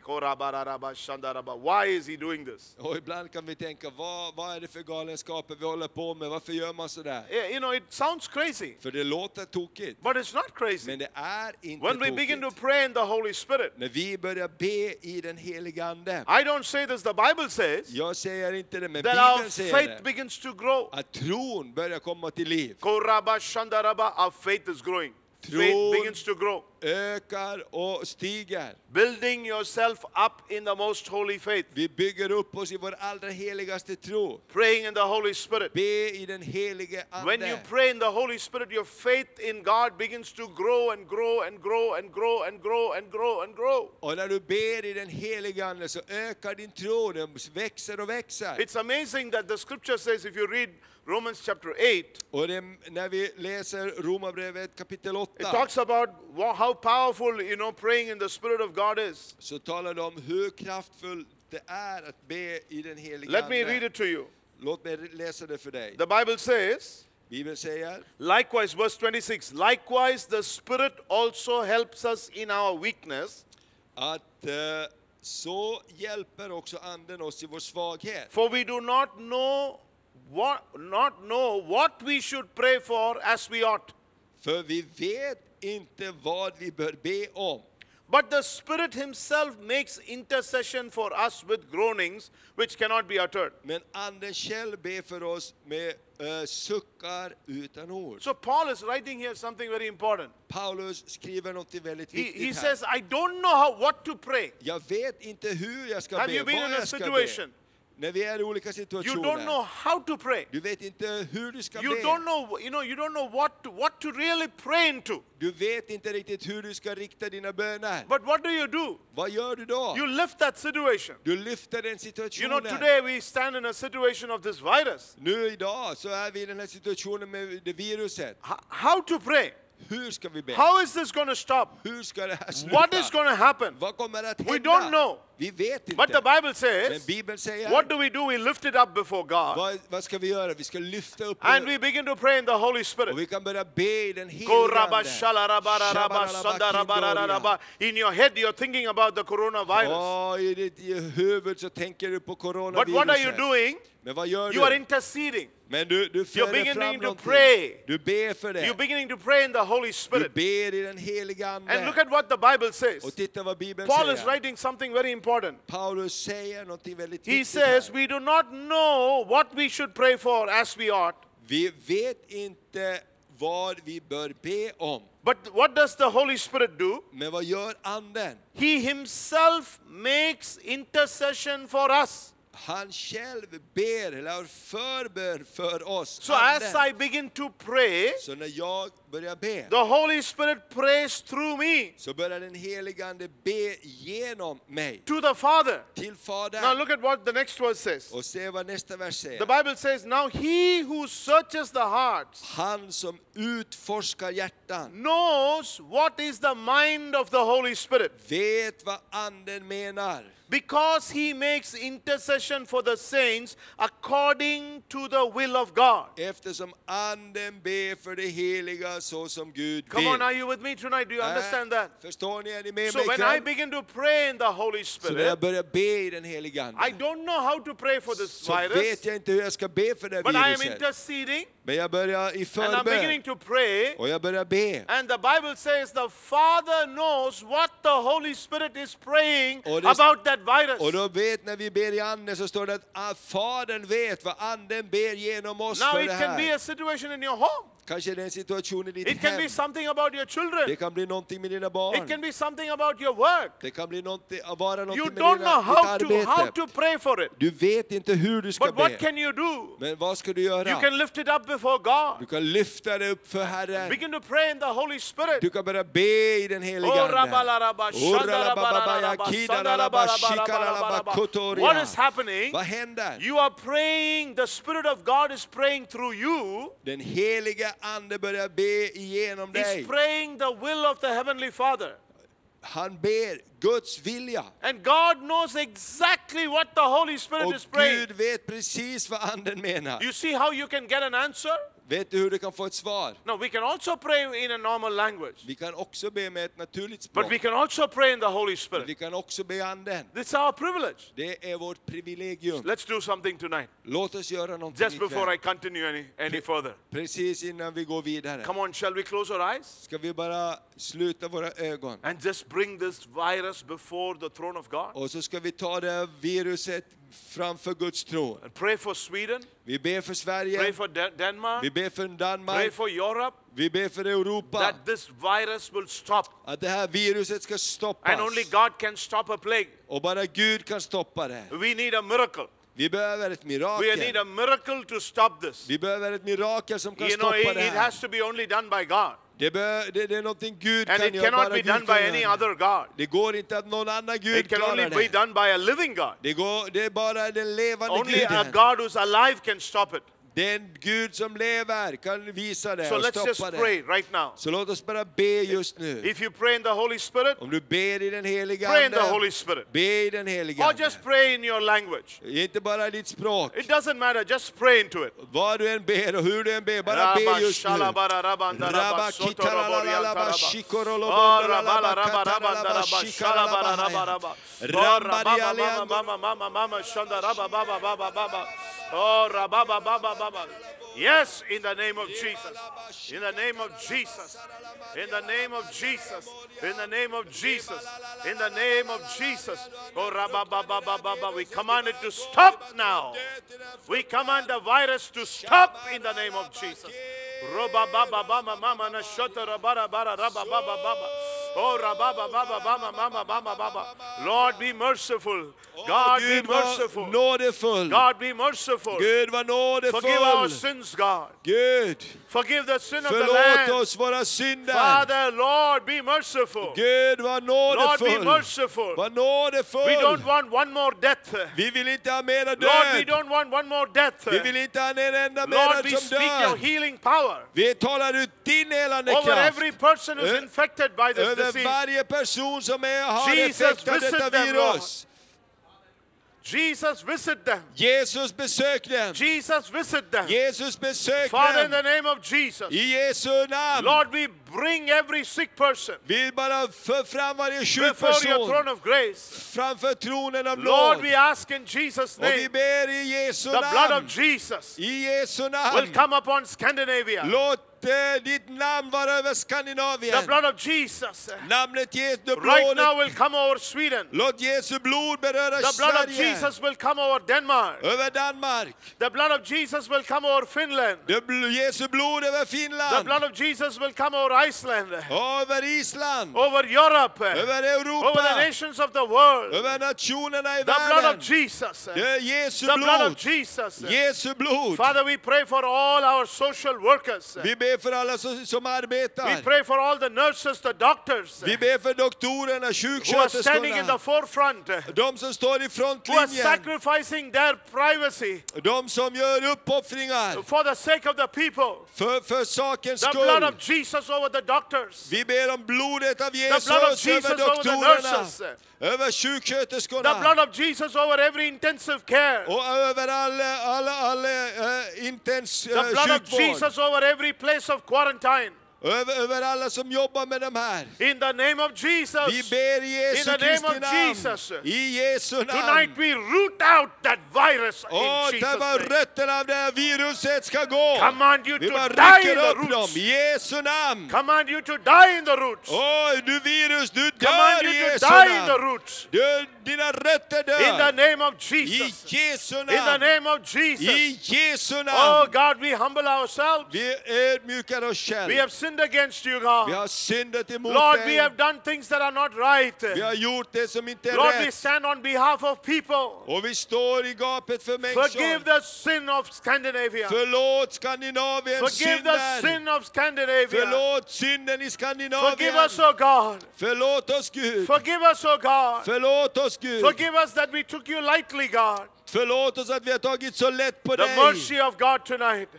Why is he doing this? Och ibland kan vi tänka, vad, vad är det för galenskaper vi håller på med? Varför gör man sådär? Yeah, You know, it sounds crazy, För det låter tokigt. but it's not crazy. Men det är inte When we begin to tokigt. pray in the Holy Spirit, När vi börjar be i den heliga Ande. I don't say this, the Bible says Jag säger inte det, men that our Bibeln säger faith det. begins to grow. Att tron börjar komma till liv. Koraba shandaraba, our faith is growing. Faith Tron- begins to grow. Ökar och stiger. Building yourself up in the most holy faith. Vi bygger upp oss i vår allra heligaste tro. Praying in the Holy Spirit. Be i den helige When you Ande. pray in the Holy Spirit, your faith in God begins to grow and grow and grow and grow and grow and grow and grow. Och när du ber i den helige Ande så ökar din tro, den växer och växer. It's amazing that the scripture says, if you read Romans chapter 8, Och det, när vi läser Romarbrevet kapitel it 8 talks about wha- how powerful, you know, praying in the Spirit of God is. så talar det om hur kraftfullt det är att be i den helige Let me read Ande. it to you. Låt mig läsa det för dig. The Bible says, Bibeln säger, likewise, verse 26, likewise the Spirit also helps us in our weakness, att eh, så hjälper också anden oss i vår svaghet. for we do not know what not know what we should pray for as we ought. För vi vet inte vad vi bör be om. But the Spirit Himself makes intercession for us with groanings which cannot be uttered. Men anden själv ber för oss med eh, suckar utan ord. So Paul is writing here something very important. Paulus skriver något väldigt He, viktigt he här. says, I don't know how what to pray. Jag vet inte hur jag ska Have be, you been in a situation? När vi är i olika You situationer. don't know how to pray. Du vet inte hur du ska You be. don't know, you know, you don't know what to, what to really pray into. Du vet inte riktigt hur du ska rikta dina böner. But what do you do? Vad gör du då? You lift that situation. Du lyfter den You situationen. know, today we stand in a situation of this virus. Nu idag så är vi i den här situationen med det viruset. How to pray? Hur ska vi be? How is this going to stop? Hur ska det här sluta? What is going to happen? Vad kommer att hända? We don't know. Vi vet But the inte. Bible Men says, Bibeln säger, what do we do? We lift it up before God. vad, vad ska vi göra? Vi ska lyfta upp And we begin to pray in the Holy Spirit. och vi kan börja be i den helige. In your head, you're thinking about the coronavirus. Ja, i ditt huvud så tänker du på But what are you coronaviruset. doing? Men vad gör You are du? interceding. Men du, du You're beginning to någonting. pray. Du ber för You're det. beginning to pray in the Holy Du Spirit. ber i den heliga And look Ande. at what the Bible says. Och titta vad Bibeln Paul is säger. writing something very important. Paulus säger någonting väldigt He viktigt says, här. We do not know what we should pray for as we ought. Vi vet inte vad vi bör be om. But what does the Holy Spirit do? Men vad gör Anden? He himself makes intercession for us. Han själv ber eller förbön för oss. So as I begin to pray, Så när jag börjar be the Holy Spirit prays through me så börjar den helige Ande be genom mig to the Father. till Now Fadern. look at what the next verse says. Och se vad nästa vers The säger. Bible says, Now he who searches the hearts Han som utforskar hjärtan knows what is the mind of the Holy Spirit vet vad Anden menar. because he makes intercession for the saints according to the will of God. Eftersom Anden ber för det heliga så som Gud Come on, vill. are you with me tonight? Do you understand Äh, that? Förstår ni? Är ni med So mig when I ikväll? begin to pray in the Holy Så när Spirit, jag börjar be i den heliga I don't know how to pray for this så virus, vet jag inte hur jag ska be för det but I am viruset. interceding Men jag börjar i and I'm beginning förbön to pray. och jag börjar be. And the Bible says the Father knows what the Holy Spirit is praying Och det- about that virus. Och då vet när vi ber i anden så står det att ah, Fadern vet vad anden ber genom oss Now för it det can be här. a situation in your home. Kanske det är en situation i ditt It can hem. be something about your Det children. kan bli någonting med dina It barn. can be something about your work. Det kan bli någonting, vara You någonting med don't dina, know how ditt to how arbete. to pray for it. Du vet inte hur du ska But what be. can you do? Men vad ska du You göra? can lift it up before Du God. kan lyfta det upp för Herren. Begin to pray in the Holy Spirit. Du kan börja be i den heliga Oh, Ande. kotoria. What is happening? Vad händer? You are praying, the Spirit of God is praying through you. Den heliga Ande börjar be igenom He's praying the will of the Heavenly Father. Han ber Guds vilja. And God knows exactly what the Holy Spirit Och is praying. Gud vet precis vad anden menar. You see how you can get an answer? Vet du hur du kan få ett svar? No, we can also pray in a normal language. Vi kan också be med ett naturligt But språk. we can also pray in the Holy Men Spirit. vi kan också be i anden. It's our privilege. Det är vårt privilegium. Let's do something tonight. Låt oss göra någonting Just before I continue any, any further. Precis innan vi går vidare. Come on, shall we close our eyes? Ska vi bara sluta våra ögon. And just bring this virus before the throne of God? Och så ska vi ta det viruset framför Guds tron. And pray for Sweden, Vi ber för pray Sverige. for De- Denmark, Vi ber för pray Danmark. for Europe, Vi ber för Europa. that this virus will stop. Att det här viruset ska stoppas. And only God can stop a plague. Och bara Gud kan stoppa det. We need a miracle. Vi behöver ett We need mirakel. a miracle to stop this. Vi behöver ett mirakel som kan You know, stoppa it, det it här. has to be only done by God. Det, bör, det, det är någonting Gud And kan it göra. cannot Bara be Gud done by kan any göra. other God. Det går inte att någon annan Gud It can only klarar be det. done by a living God. Det, går, det är bara den levande Only a Guden. God who's alive can stop it. Den Gud som lever kan visa det So och stoppa det. right. Så låt oss bara be just nu. If you pray in the Holy Spirit, Om du ber i den heliga pray in the Ande, Holy Spirit. be i den heliga Or Ande. just pray in your language. Inte bara i ditt språk. It doesn't matter, just pray into it. Vad du än ber och hur du än ber, bara be just nu. rabba Rabba soto kitarala robori la la ba antaraba. shikorolo Oh, bondo la rabba la la ba rabba katara rabanda la ba rabba shikara la shalabara ba rabba haya. rabba. Oh, Ramba rabba di mama aliando. mama mama mama shanda rabba baba baba baba. Oh, rabba baba baba baba. Yes, in the name of Jesus. In the name of Jesus. In the name of Jesus. In the name of Jesus. In the name of Jesus. Oh, rabba baba baba baba. We command it to stop now. We command the virus to stop in the name of Jesus. Roba baba baba mama na shota rabara bara raba baba baba. Oh rababa baba baba mama baba baba. Lord be merciful. God be Gud var merciful. nådefull. God be merciful. Gud var Forgive our nådefull. sins, God. Gud, Forgive the sin of the förlåt land. oss våra synder. Father, Lord, be merciful. Gud var Lord, be nådefull. merciful. Var We nådefull. don't want one more death. Vi vill inte ha mera Lord, we död. don't want one more death. Vi vill inte ha en enda Lord, mera we som speak your dör. healing power Vi talar ut din helande over kraft every person who's Ö- infected by this över varje person som är, har Jesus, effekt av visit detta them, virus. Jesus, visit them. Jesus besök dem. Jesus, visit them. Jesus besök Father, in the name of Jesus. I Jesu namn. Lord, we bring every sick person Vi bara för fram varje sjuk before your throne of grace. framför tronen av Lord, nåd. we ask in Jesus' Och vi name, ber i Jesu the blood of namn. Jesus I Jesu will come upon Scandinavia. Låt ditt namn vara över The blood of Jesus Namnet Jesu right now will come over Sweden. Låt Jesu blod beröra The blood of Jesus will come over Denmark. Över Danmark. The blood of Jesus will come over Finland. Det bl- Jesu blod över Finland. The blood of Jesus will come over Iceland, Över Island. over Europe, Över over the nations of the world. Över nationerna i The blood of. Jesus. Det Jesu The blood of blod. Jesus. Jesu blod. Father, we pray for all our social workers. Vi ber för alla som, som We arbetar. pray for all the nurses, the doctors Vi ber för doktorerna, sjuksköterskorna. De som står i who are frontlinjen. sacrificing their privacy De som gör uppoffringar for the sake of the people. för, för sakens The blood skull. of Jesus over the doctors. Vi ber om blodet av Jesus, över doktorerna, över The sjuksköterskorna blood of Jesus over every intensive care. och över alla, alla, alla uh, intens The uh, blood of. Jesus over every place of quarantine. Över, över alla som jobbar med de här. In the name of Vi Jesus. ber i In Jesu the name Kristi of namn. Jesus. I Jesu Tonight namn. we root out that virus Och in där Jesus' var name. rötterna av det här viruset ska gå. Command you Vi to die in the upp dem roots. i Jesu namn. Command you to die in the roots. Oj, du virus, du Command dör i you to Jesu die in the namn. roots. Du, dina rötter In the dör. name of I Jesus. Jesu In the namn. name of I Jesus. Jesu Oh namn. God, we humble ourselves. Vi ödmjukar oss We själva. have sinned against you, Vi God. har syndat emot Lord, we have done things that are not right. Vi har gjort det som inte är Lord, we stand on behalf of people. Och vi står i gapet för Forgive the sin of Scandinavia. Förlåt Skandinaviens Forgive the sin of Scandinavia. Förlåt synden i Forgive us, oh God. Förlåt oss Gud. Forgive us, oh God. Förlåt oss Gud. Forgive us that we took you lightly, God. Förlåt oss att vi har tagit så lätt på The dig. mercy of God tonight.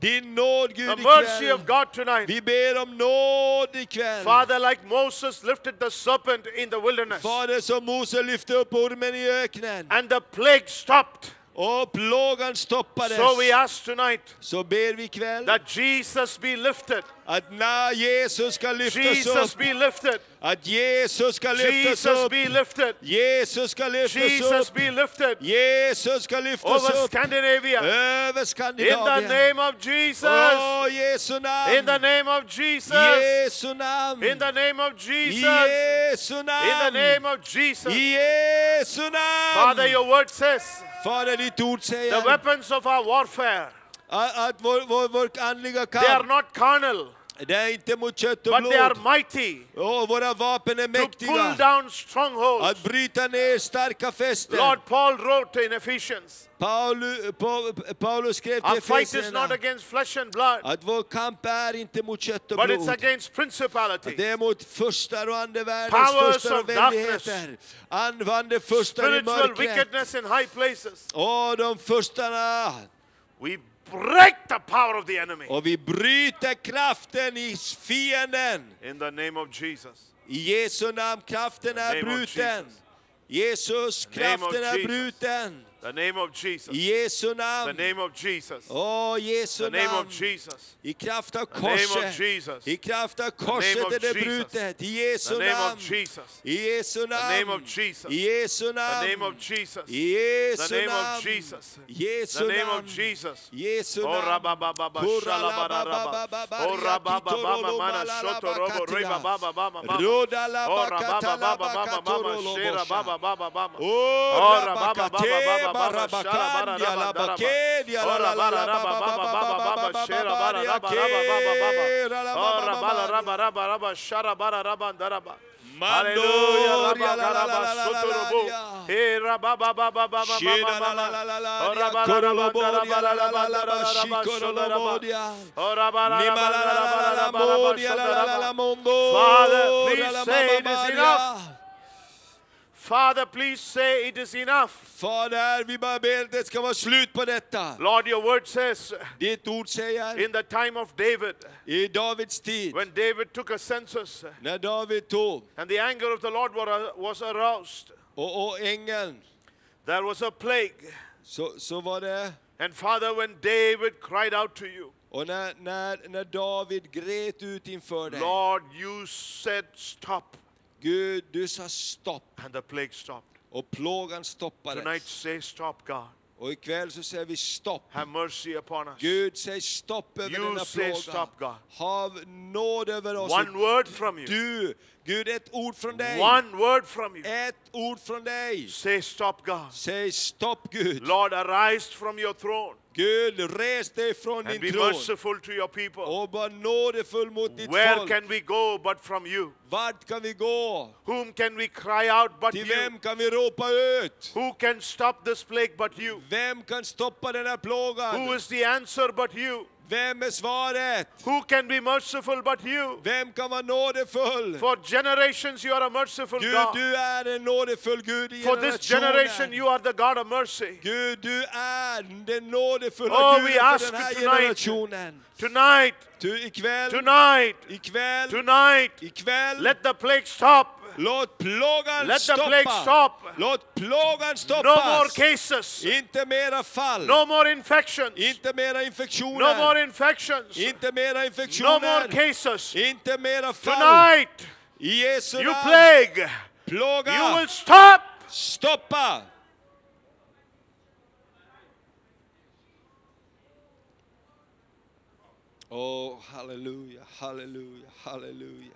Din nåd The Gud mercy of. God tonight. Vi ber om nåd ikväll. Father, like Moses lifted the serpent in the wilderness Fader som Mose lyfte upp ormen i öknen and the plague stopped. Och plågan stoppades. So we ask tonight Så ber vi ikväll that Jesus be lifted. att när Jesus ska lyftas Jesus upp, be lifted. att Jesus ska lyftas Jesus upp, be lifted. Jesus ska lyftas Jesus upp, be lifted Jesus ska lyftas over upp Scandinavia. över In the name of Jesus. Åh, Jesu In the name of Jesus. Jesu namn! In the name of Jesus. Jesu In the name of Jesus. Jesu Father, your word says Fader, ditt ord the weapons of our warfare, att vår, vår, andliga they are kamp, not carnal, det är inte mot kött och but they are blod. mighty Och våra vapen är to pull mäktiga down strongholds. att bryta ner starka fästen. Lord Paul wrote in Ephesians, Paulus, Paulus skrev till our fight is not Efesierna against flesh and blood, att vår kamp är inte mot kött och but it's blod. against principalities, Det är mot förstar och andevärldens Powers förstar of och väldigheter. Andevande förstar i spiritual mörkret. wickedness in high places. Och de förstarna. We break the power of the enemy Och vi bryter kraften i fienden. in the name of Jesus. I Jesu namn, kraften är bruten. Jesus, kraften är bruten. The name of Jesus. I Jesu The namn. name of Jesus. Åh, Jesu The name namn. of Jesus. I kraft av The name of korset. Jesus. I kraft av name korset of är det Jesus. brutet. I Jesu The name namn. of Jesus. I Jesu The name namn. of Jesus. I Jesu The name namn. of Jesus. I Jesu The name of namn. Jesus. Jesu The name namn. of Jesus. Jesu Oh, namn. Rabakandia Father, please say it is enough. Father, please say it is enough. Fader, vi bara ber det ska vara slut på detta. Lord, your word says Ditt ord säger in the time of David, i Davids tid, when David took a census när David tog and the anger of the Lord uh, was aroused, och, och ängeln, there was a plague. så, så var det, And Father, when David cried out to you, och när, när, när David grät ut inför dig, Lord, you said stop, Gud, du sa stopp, and the plague stopped. och plågan stoppades. Tonight, say stop, God. Och ikväll så säger vi stopp. Have mercy upon us. Gud, säg stopp över You denna say plåga. stop, God. Hav nåd över oss. One word from you. Du, Gud, ett ord från dig. One word from you. Ett ord från dig. Say stop, God. Säg stopp, Gud. Lord, arise from your throne Gud, res dig från and din be tron merciful to your people. och var nådefull mot ditt Where folk. can we go but from you? Vart kan vi gå? Whom can we cry out but Till you? vem kan vi ropa ut? Who can stop this plague but you? Vem kan stoppa den här Who plågan? is the answer but you? Vem är svaret? Who can be merciful but you? Vem kan vara nådefull? For generations you are a merciful Gud, God. du är en nådefull Gud i For this generation you are the God of mercy. Gud, du är den nådefulla Oh, we Guden ask för den här you tonight. generationen. Tonight, ikväll, tonight, ikväll, tonight, ikväll, let the plague stop. Låt plågan Let the plague stoppa. stop. Låt plågan No more stoppas. cases. Inte mera fall. No more infections. Inte mera No more infektioner. infections. Inte mera No more infektioner. cases. Inte mera fall. Tonight, I Jesu you plague, you Plåga. will stop. Stoppa. Oh, halleluja, halleluja, halleluja.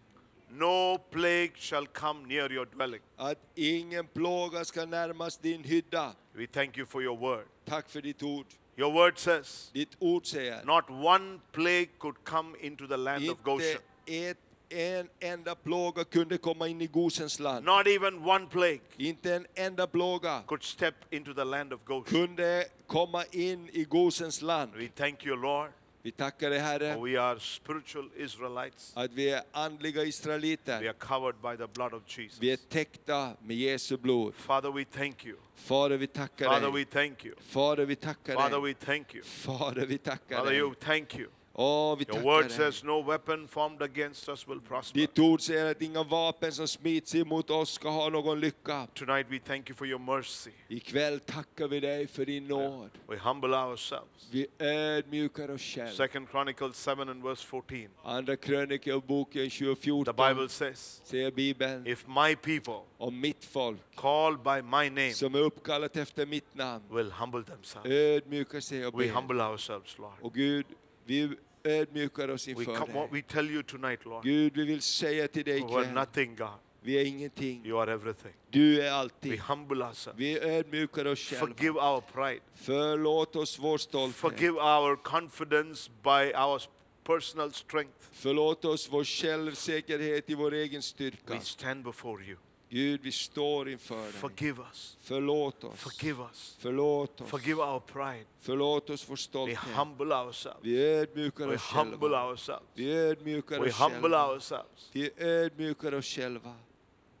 no plague shall come near your dwelling. att ingen plåga ska närmas din hydda. We thank you for your word. Tack för ditt ord. Your word says, Ditt ord säger not one plague could come into the land of Goshen. ett, en enda plåga kunde komma in i Gosens land. Not even one plague Inte en enda plåga could step into the land of Goshen. kunde komma in i Gosens land. We thank you, Lord. Vi tackar dig Herre We are spiritual Israelites. att vi är andliga We israeliter. are covered by the blood of Jesus. Vi är täckta med Jesu blod. Father, we thank you. Fader, vi tackar Father, we dig. thank you. Fader, vi tackar Father, dig. we thank you. Fader, vi tackar Father, dig. you thank you. Åh, vi Your tackar word dig. says no weapon formed against us will prosper. Ditt ord säger att inga vapen som smids emot oss ska ha någon lycka. Tonight we thank you for your mercy. Ikväll tackar vi dig för din nåd. We humble ourselves. Vi ödmjukar oss själva. Second Chronicles 7 and verse 14. Andra krönikeboken The 2014 Bible says, säger Bibeln If my people om mitt folk called by my name som är uppkallat efter mitt namn will humble themselves. ödmjukar sig och We ber. humble ourselves, Lord. Och Gud, vi ödmjukar oss We, inför come, dig. we tell you tonight, Lord, Gud, vi vill säga till dig we're ikväll, nothing, God. vi är ingenting. You are everything. Du är We allting. humble ourselves. Vi ödmjukar oss själva. Forgive our pride. Förlåt oss vår stolthet. Forgive our confidence by our personal strength. Förlåt oss vår självsäkerhet i vår egen styrka. We stand before you. Gud, vi står inför dig. Forgive us. Förlåt oss. Forgive us. Förlåt oss. Forgive our pride. Förlåt oss vår We stolthet. humble ourselves. Vi ödmjukar We oss humble själva. ourselves. Vi ödmjukar We oss humble själva. ourselves. Vi ödmjukar oss själva.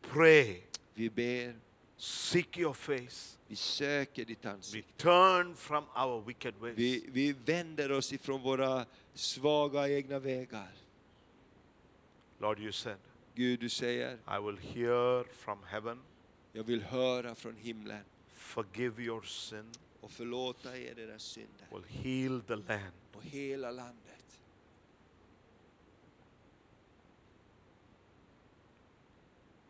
Pray. Vi ber. Seek your face. Vi söker ditt We ansikte. turn from our wicked ways. Vi, vi vänder oss ifrån våra svaga egna vägar. Lord, you said, Gud, du säger, I will hear from heaven, jag vill höra från himlen forgive your sin, och förlåta er era synder will heal the land. och hela landet.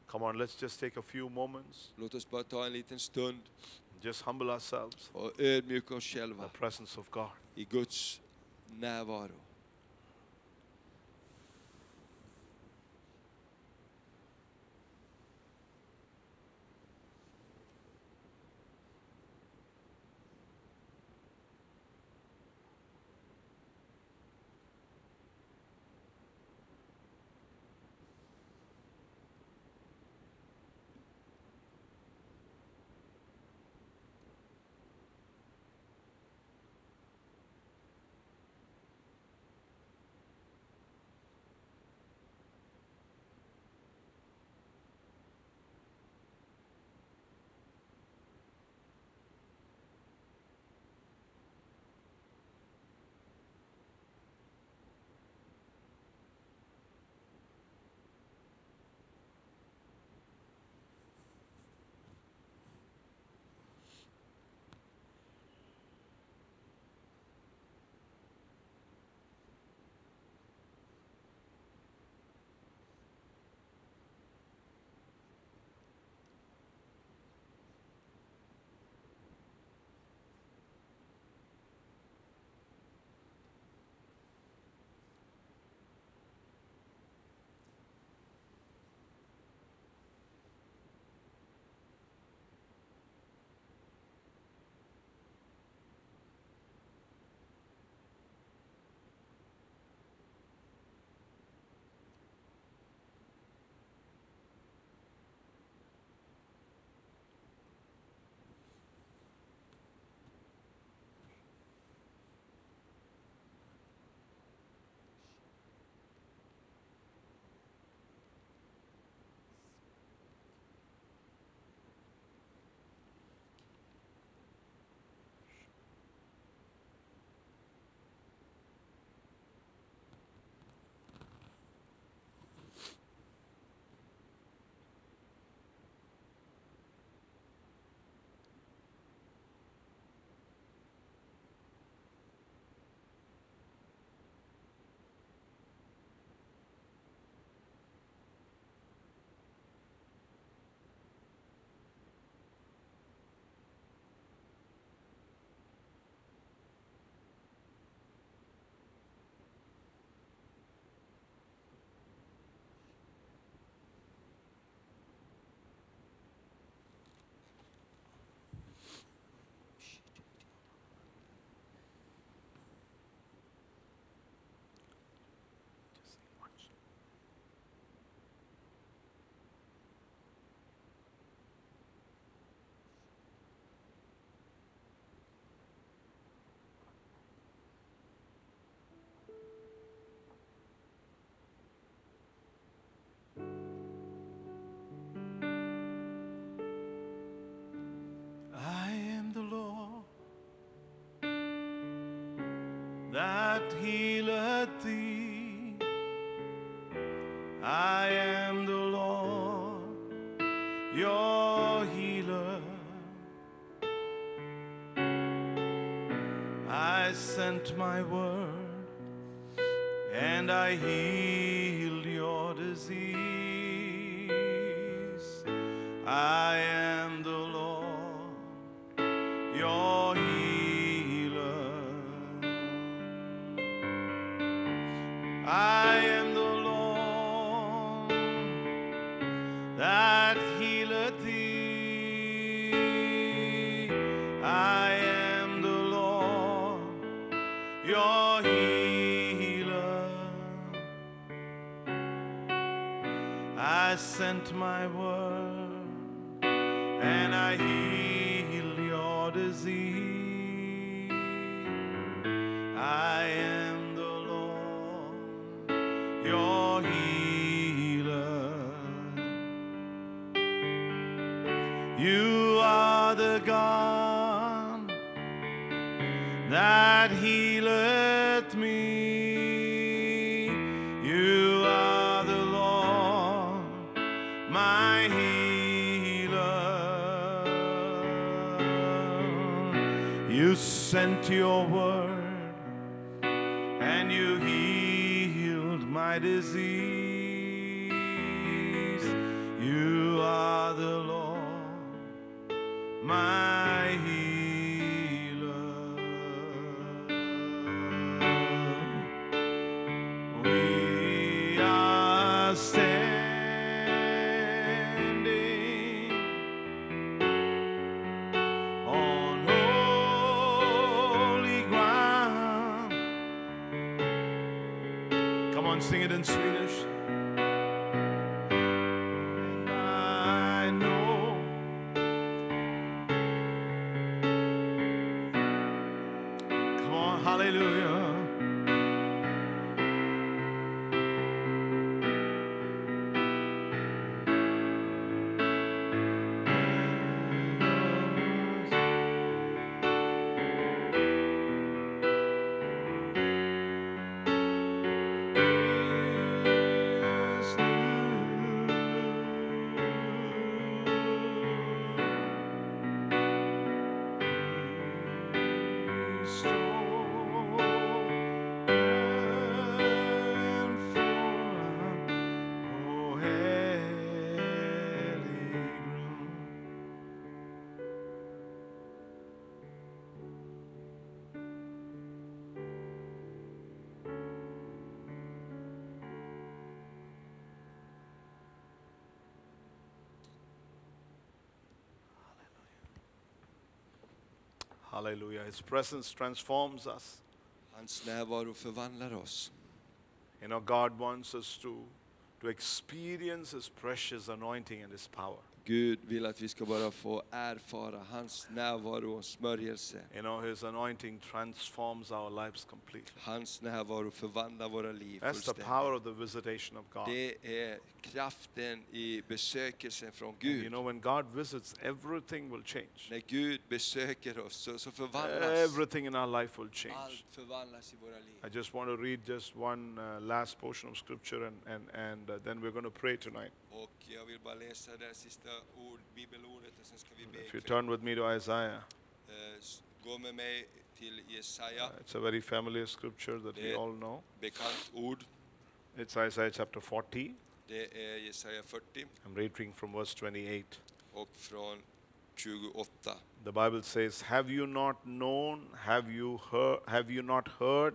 Come on, let's just take a few moments. Låt oss bara ta en liten stund Just humble ourselves och ödmjuka oss själva the presence of God. i Guds närvaro. That healeth sing it in Swedish. Hallelujah. His presence transforms us. Hans närvaro förvandlar oss. You know, God wants us to, to experience His precious anointing and His power. Gud vill att vi ska bara få erfara hans närvaro och smörjelse. You know, His anointing transforms our lives completely. Hans närvaro förvandlar våra liv That's the power of the visitation of God. Det är kraften i besökelsen från And You Gud. know, when God visits, everything will change. När Gud besöker oss så, så förvandlas Everything in our life will change. allt förvandlas i våra liv. I just want to read just one uh, last portion of scripture and, and, and uh, then we're going to pray tonight. Jag vill bara läsa det sista ord, bibelordet och sen ska vi be. If you turn with me to Isaiah, Eh, Gå med mig till uh, Jesaja, it's a very familiar scripture that we all know. bekant ord. It's Isaiah chapter 40. Det är Jesaja 40 I'm reading from verse 28. och från 28. The Bible says, Have you not known, have you heard, have you not heard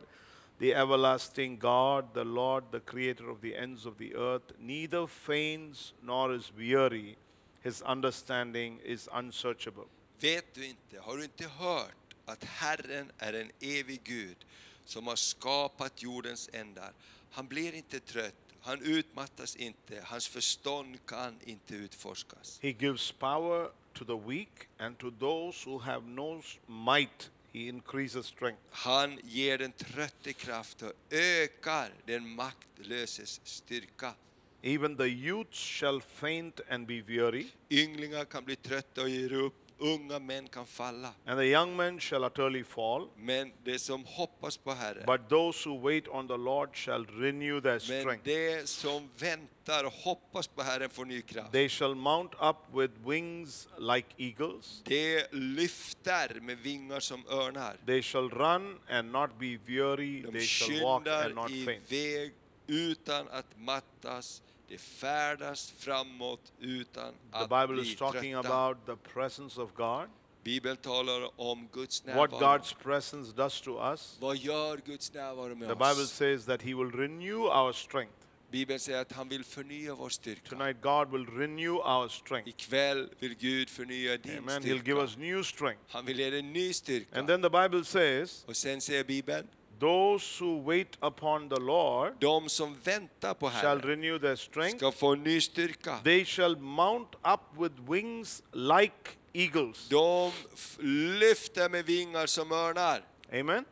the everlasting God, the Lord, the creator of the ends of the earth, neither faints nor is weary, his understanding is unsearchable. Vet du inte, har du inte hört att Herren är en evig Gud som har skapat jordens ändar? Han blir inte trött, han utmattas inte, hans förstånd kan inte utforskas. He gives power to the weak, and to those who have no might, he increases strength. Han ger den trötte kraft och ökar den maktlöses styrka. Even the youths shall faint and be weary, Ynglingar kan bli trötta och ger upp, unga män kan falla. and the young men shall utterly fall. Men det som hoppas på Herren, But those who wait on the Lord shall renew their men strength. det som väntar och hoppas på Herren får ny kraft. They shall mount up with wings like eagles. Det lyfter med vingar som örnar. They shall run and not be weary. De They shall walk and not faint. iväg utan att mattas. De färdas framåt utan The att Bible bli is talking trötta. about the presence of God. Bibeln talar om Guds What närvaro. God's presence does to us. Vad gör Guds närvaro med The Bible oss? says that He will renew our strength. Bibeln säger att han vill förnya vår styrka. Tonight, God will renew our strength. Ikväll vill Gud förnya din Amen. He'll give styrka. us new strength. Han vill ge dig ny styrka. And then the Bible says, Och sen säger Bibeln, Those who wait upon the Lord de som väntar på shall Herren renew their strength. ska få ny styrka. They shall mount up with wings like eagles. De f- lyfter med vingar som örnar. Amen.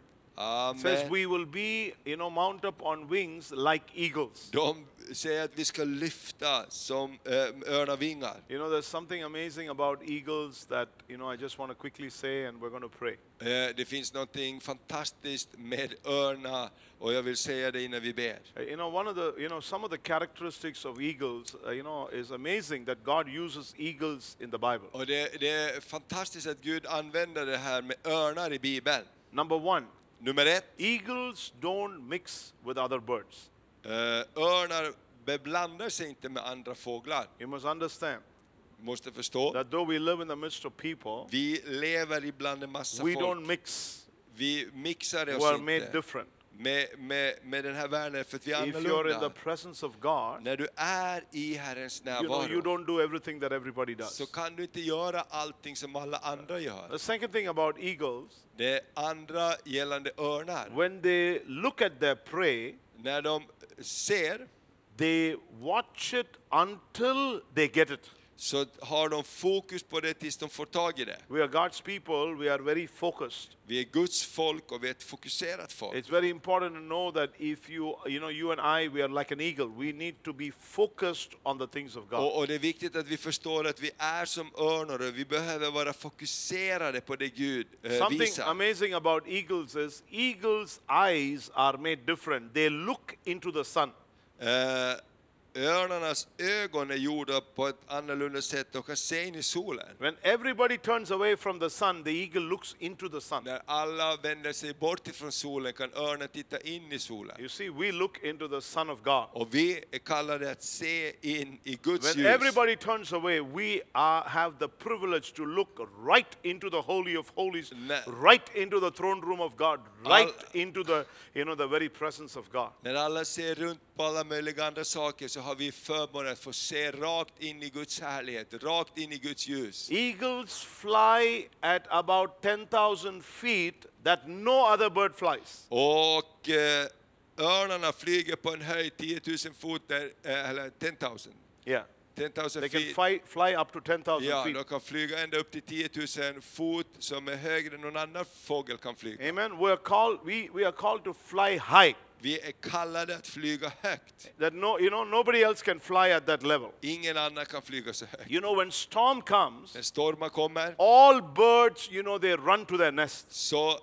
It says we will be, you know, mount up on wings like eagles. De säger att vi ska lyfta som äh, örnavingar. You know, there's something amazing about eagles that, you know, I just want to quickly say and we're going to pray. Eh, Det finns någonting fantastiskt med örnar och jag vill säga det innan vi ber. Uh, You know, one of the, you know, some of the characteristics of eagles, you know, is amazing that God uses eagles in the Bible. Och det, det är fantastiskt att Gud använder det här med örnar i Bibeln. Number one, Nummer ett, eagles don't mix with other birds. Eh, örnar beblandar sig inte med andra fåglar. You must understand Måste förstå. that though we live in the midst of people, Vi lever ibland en massa we don't folk. mix. Vi mixar We oss are made different. med, med, med den här världen för att vi är If you're in the annorlunda. presence of God, När du är i Herrens you know, you närvaro don't do everything that everybody does. så kan du inte göra allting som alla andra gör. The second thing about eagles, Det andra gällande örnar, when they look at their prey, när de ser they watch it until they get it. Så har de fokus på det tills de får tag i det. We are God's people, we are very focused. Vi är Guds folk och vi är ett fokuserat folk. It's very important to know that if you, you know, you and I, we are like an eagle. We need to be focused on the things of God. Och, och det är viktigt att vi förstår att vi är som örnar och vi behöver vara fokuserade på det Gud eh, Something visar. amazing about eagles is eagles' eyes are made different. They look into the sun. Eh, örnarnas ögon är gjorda på ett annorlunda sätt. De kan se in i solen. When everybody turns away from the sun, the eagle looks into the sun. När alla vänder sig bort ifrån solen kan örnen titta in i solen. You see, we look into the Son of God. Och vi är kallade att se in i Guds When ljus. everybody turns away, we are, have the privilege to look right into the Holy of Holies, Ne- right into the throne room of God, right into the, you know, the very presence of God. När alla ser runt på alla möjliga andra saker så har vi förmånen att få se rakt in i Guds härlighet, rakt in i Guds ljus. Eagles fly at about 10,000 feet that no other bird flies. Och eh, örnarna flyger på en höjd 10 000 fot, där, eh, eller 10 000. Yeah. 10 000 They can feet. fly, fly up to 10,000 Ja, feet. de kan flyga ända upp till 10 000 fot som är högre än någon annan fågel kan flyga. Amen. We're called, we, we are called to fly high. Vi är kallade att flyga högt. That no, you know, nobody else can fly at that level. Ingen annan kan flyga så högt. You know, when storm comes, När stormar kommer all birds, you know, they run to their nests. så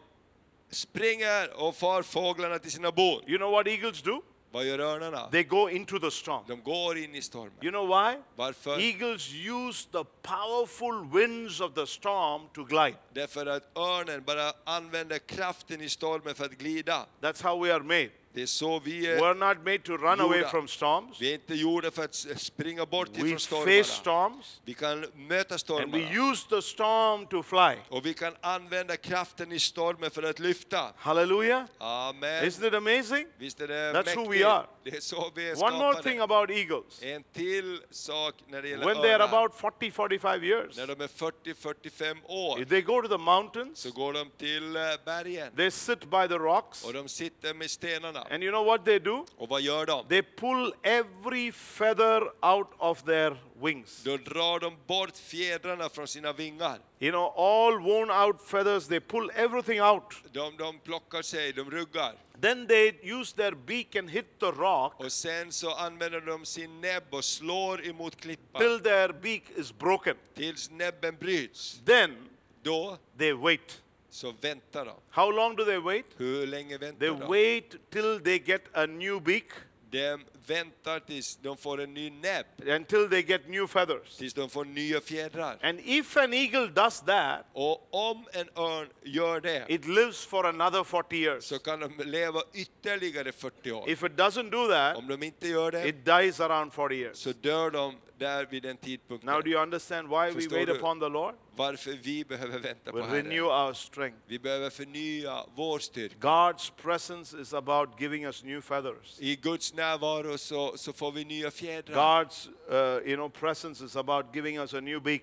springer och far fåglarna till sina bon. You know what eagles do? Vad gör örnarna? They go into the storm. De går in i stormen. You know why? Varför? Eagles use the powerful winds of the storm to glide. Därför att örnen bara använder kraften i stormen för att glida. That's how we are made. Det är så vi är. We're not made to run away Gjorda. from storms. Vi är inte gjorda för att springa bort We ifrån face stormarna. storms Vi kan möta and we stormarna. use the storm to fly. Och vi kan använda kraften i stormen för att lyfta. Hallelujah. Amen. Isn't it amazing? Visst är det That's who we mäktigt? are. Det är så vi är One more thing skapade. about eagles. En till sak när det gäller When they are örnar. about 40, 45 years, När de är 40-45 år if they go to the mountains, så går de till eh, bergen they sit by the rocks, och de sitter med stenarna. And you know what they do? Och vad gör de? They pull every feather out of their wings. Då drar de bort fjädrarna från sina vingar. You know, all worn out feathers, they pull everything out. De, de plockar sig, de ruggar. Then they use their beak and hit the rock Och sen så använder de sin näbb och slår emot klippan till their beak is broken. tills näbben bryts. Then Då they wait. Så väntar de. How long do they wait? Hur länge väntar They de? wait till they get a new beak, De väntar tills de får en ny näbb, until they get new feathers. tills de får nya fjädrar. And if an eagle does that, Och om en örn gör det it lives for another 40 years. så kan de leva ytterligare 40 år. If it doesn't do that, Om de inte gör det it dies around 40 years. så dör de där vid den tidpunkten. Now, do you understand why we Förstår wait du? upon the Lord? Varför vi behöver vänta We på renew Herren. our strength. Vi behöver förnya vår styrka. God's presence is about giving us new feathers. I Guds närvaro så, så får vi nya fjädrar. God's uh, you know presence is about giving us a new beak.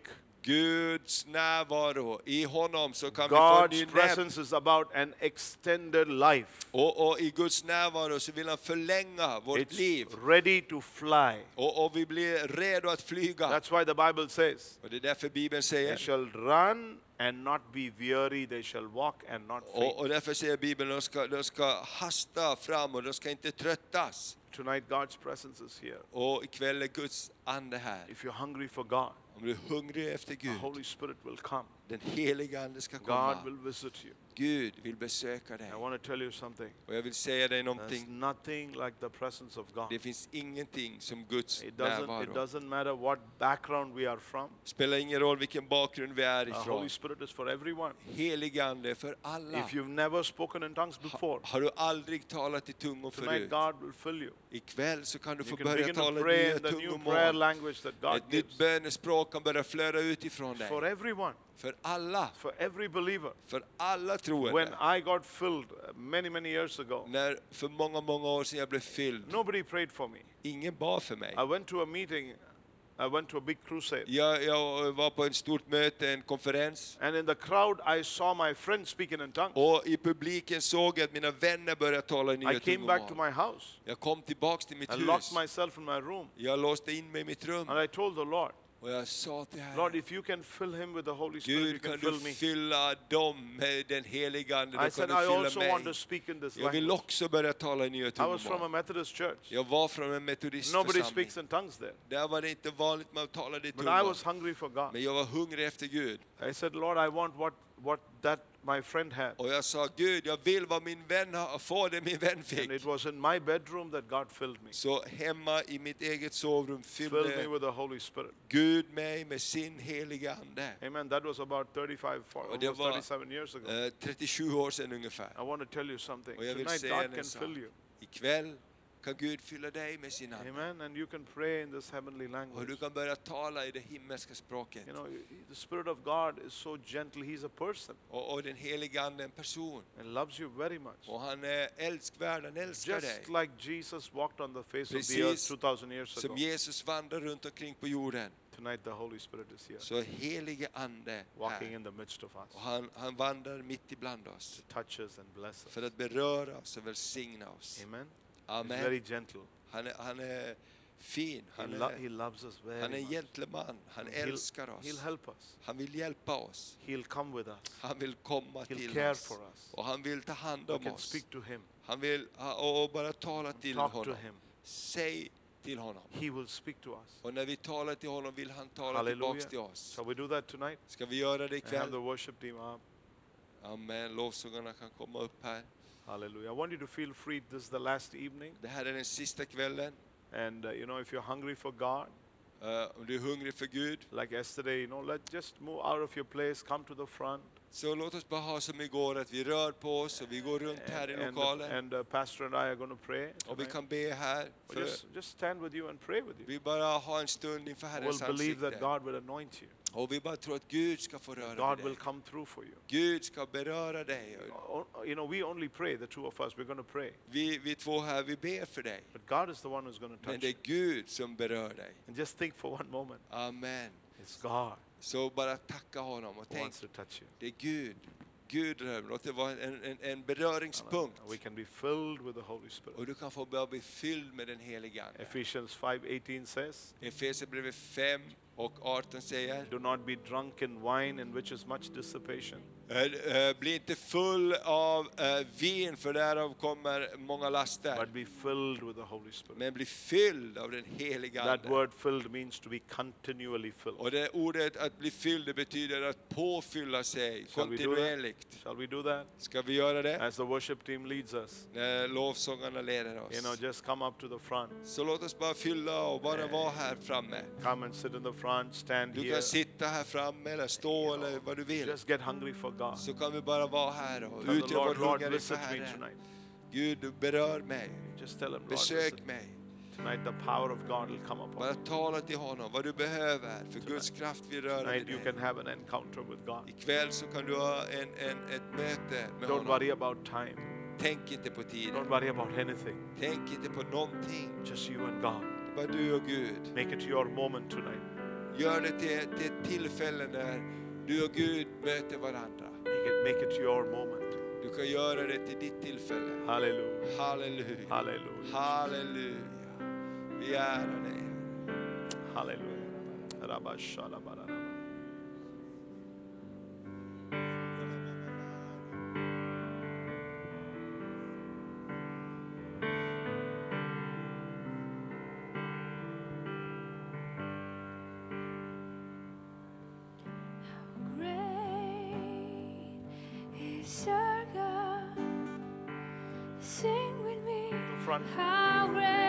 Guds närvaro, i honom så kan vi få ny God's presence is about an extended life. Och, och i Guds närvaro så vill han förlänga vårt It's liv. ready to fly. Och, och vi blir redo att flyga. That's why the Bible says, Och det är därför Bibeln They säger, shall run and not be weary, they shall walk and not faint. och, och därför säger Bibeln, de ska, de ska hasta fram och de ska inte tröttas. Tonight, God's presence is here. Och ikväll är Guds ande här. If you're hungry for God, Om du är hungrig efter the Gud, Holy Spirit will come. Den heliga ande ska God komma. will visit you. Gud vill besöka dig. I want to tell you something. Och jag vill säga dig There's någonting. nothing like the presence of God. Det finns ingenting som Guds It doesn't, it närvaro. doesn't matter what background we are from. spelar ingen roll vilken bakgrund vi är The ifrån. Holy Spirit is for everyone. Helig ande för alla. If you've never spoken in tongues before, Har du aldrig talat i tungor tonight förut? God will fill you. Ikväll så kan du You få börja tala nya the tungomål. God Ett nytt bönespråk kan börja flöda ut ifrån for dig. everyone, För alla. for every believer. För alla When troende. I got filled uh, many, many years ago, När för många, många år sedan jag blev fylld. nobody prayed for me. Ingen bad för mig. I went to a meeting, I went to a big crusade. Jag, jag var på ett stort möte, en konferens. And in the crowd, I saw my friends speaking in tongues. Och i publiken såg jag att mina vänner började tala i I nya came back to my house. Jag kom tillbaks till mitt I hus. locked myself in my room. Jag låste in mig i mitt rum. And I told the Lord, Och jag sa till Lord, Herren, if you can fill him with the Holy Spirit, you Gud can kan fill du me. fylla dem med den heliga Ande, I då kan said, du also fylla want to mig. speak in this Jag vill language. också börja tala i nya I was from a tungomål. Methodist church. Jag var från en Nobody metodistförsamling. speaks in tongues there. Där var det inte vanligt man talade i But I tungomål. was hungry for God. Men jag var hungrig efter Gud. I said, Lord, I want what, what that my friend had. Och jag sa, Gud, jag vill vad min vän har, få det min vän And fick. it was in my bedroom that God filled me. Så hemma i mitt eget sovrum Filled me fyllde with the Holy Spirit. Gud mig med sin heliga Ande. Amen. That was about 35, for, Och det almost var- 37 years ago. Eh, 37 år sedan ungefär. I want to tell you something. Och jag vill Tonight, säga God en can sak. fill you. Ikväll kan Gud fylla dig med sin Ande. Amen. And you can pray in this heavenly Och language. du kan börja tala i det himmelska språket. You know, the Spirit of God is so gentle. He's a person Och, och den heliga Ande är en person. and loves you very much. Och han är älskvärd, han älskar dig. Just like Jesus walked on the face of the Precis earth 2000 years ago. Som Jesus vandrar runt omkring på jorden. Tonight the Holy Spirit is here, Så helige Ande walking här. in the midst of us. Och han, han vandrar mitt ibland oss. Touches and blesses. För att beröra oss och välsigna oss. Amen. He's very gentle. Han är, han är fin. He, Han lo- är, he loves us han är very en gentleman. Han He'll, älskar he'll oss. help us. Han vill hjälpa oss. He'll come with us. Han vill komma He'll till care oss. for us. Och han vill ta hand We om can oss. speak to him. Han vill och bara tala till Talk to honom. him. Säg till honom. He will speak to us. Och när vi talar till honom vill han tala tillbaks till oss. Shall we do that tonight? Ska vi göra det I have ikväll? the worship team up. Amen. Lovsångarna kan komma upp här. Hallelujah. I want you to feel free. This is the last evening. Det här är den sista kvällen. And, uh, you know, if you're hungry for God, Eh, om du är hungrig för Gud, like yesterday, you know, let just move out of your place, come to the front. så låt oss bara ha som igår, att vi rör på oss och vi går runt här i And, and, lokalen. and uh, Pastor and I are going to pray. Och vi tonight. kan be här. För Just, just stand with you and pray with you. vi bara har en stund inför Herrens We'll believe that ansikte. God will anoint you. Och vi bara tror att Gud ska få röra God vid will dig. come through for you. Gud ska beröra dig. O- You know, we only pray, the two of us, we're going to pray. Vi, vi två här, vi ber för dig. But God is the one who's going to Men touch det you. är Gud som berör dig. And just think for one moment, Amen. it's God Så bara tacka honom och who tänk, wants to touch you. det är Gud. Gud rör mig. Låt det vara en, en, en beröringspunkt. We can be filled with the Holy Spirit. Och du kan få börja bli fylld med den heliga Ande. Ephesians 5:18 says, Efesierbrevet 5 och 18 säger "Do not be drunk in wine in which is much dissipation, Bli inte full av eh, vin, för därav kommer många laster. but be filled with the Holy Spirit. Men bli fylld av den heliga That Ande. word filled means to be continually filled. Och det ordet att bli fylld, betyder att påfylla sig Shall that? kontinuerligt. Shall we do that? Ska vi göra det? As the worship team leads us, När lovsångarna leder you know, oss. just come up to the front. Så låt oss bara fylla och bara vara här framme. Come and sit in the front, stand Du here. kan sitta här framme eller stå eller vad du vill. Just get hungry for. Så kan vi bara vara här och utgöra vår hunger inför Herren. tonight. Gud, du berör mig. Besök mig. tonight the power of God will come upon Bara tala till honom vad du behöver. För Guds kraft vill röra Tonight vid you dig. can have an encounter with God. Ikväll så kan du ha en, en, ett möte med Don't honom. worry about time. Tänk inte på Don't tiden. worry about anything. Tänk inte på någonting. Just you and God. Det är bara du och Gud. Make it your moment tonight. Gör det till, till ett tillfälle när du och Gud möter varandra. Make it, make it your moment. Du kan göra det till ditt tillfälle. Hallelujah. Halleluja. Hallelujah. Halleluja. Vi ärar dig. Hallelujah. Rabba great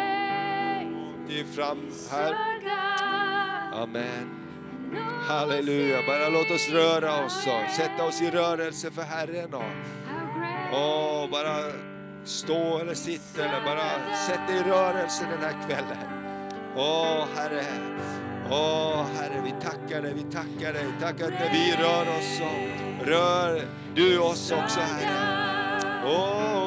Stig fram is här. our God. Amen. Halleluja. Bara låt oss röra oss och sätta oss i rörelse för Herren. Och, och bara stå eller sitta eller bara sätt dig i rörelse den här kvällen. Åh Herre. Åh Herre, vi tackar dig, vi tackar dig. Tack att när vi rör oss så rör du oss också Herre. Åh.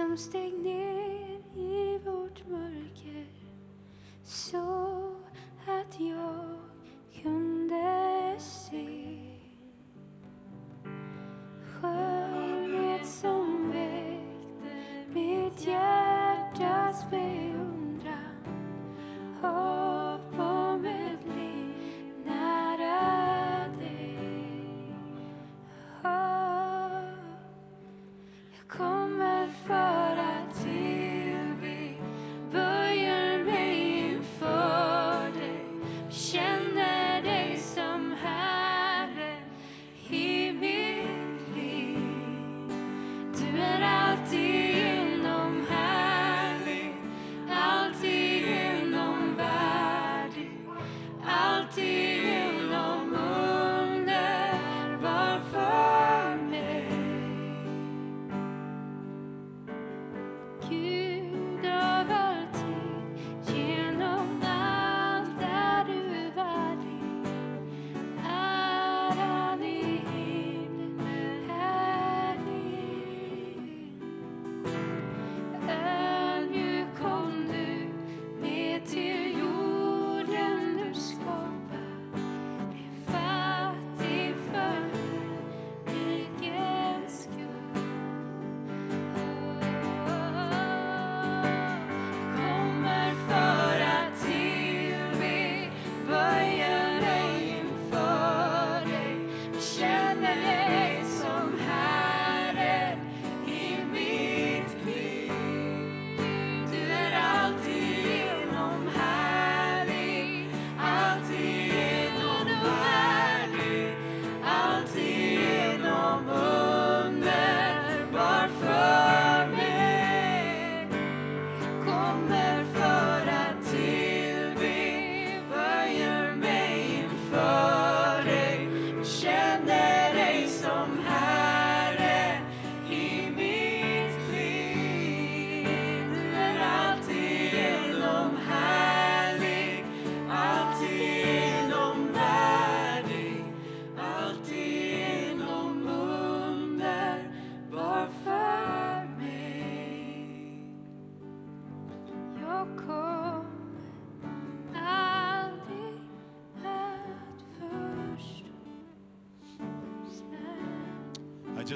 Som steg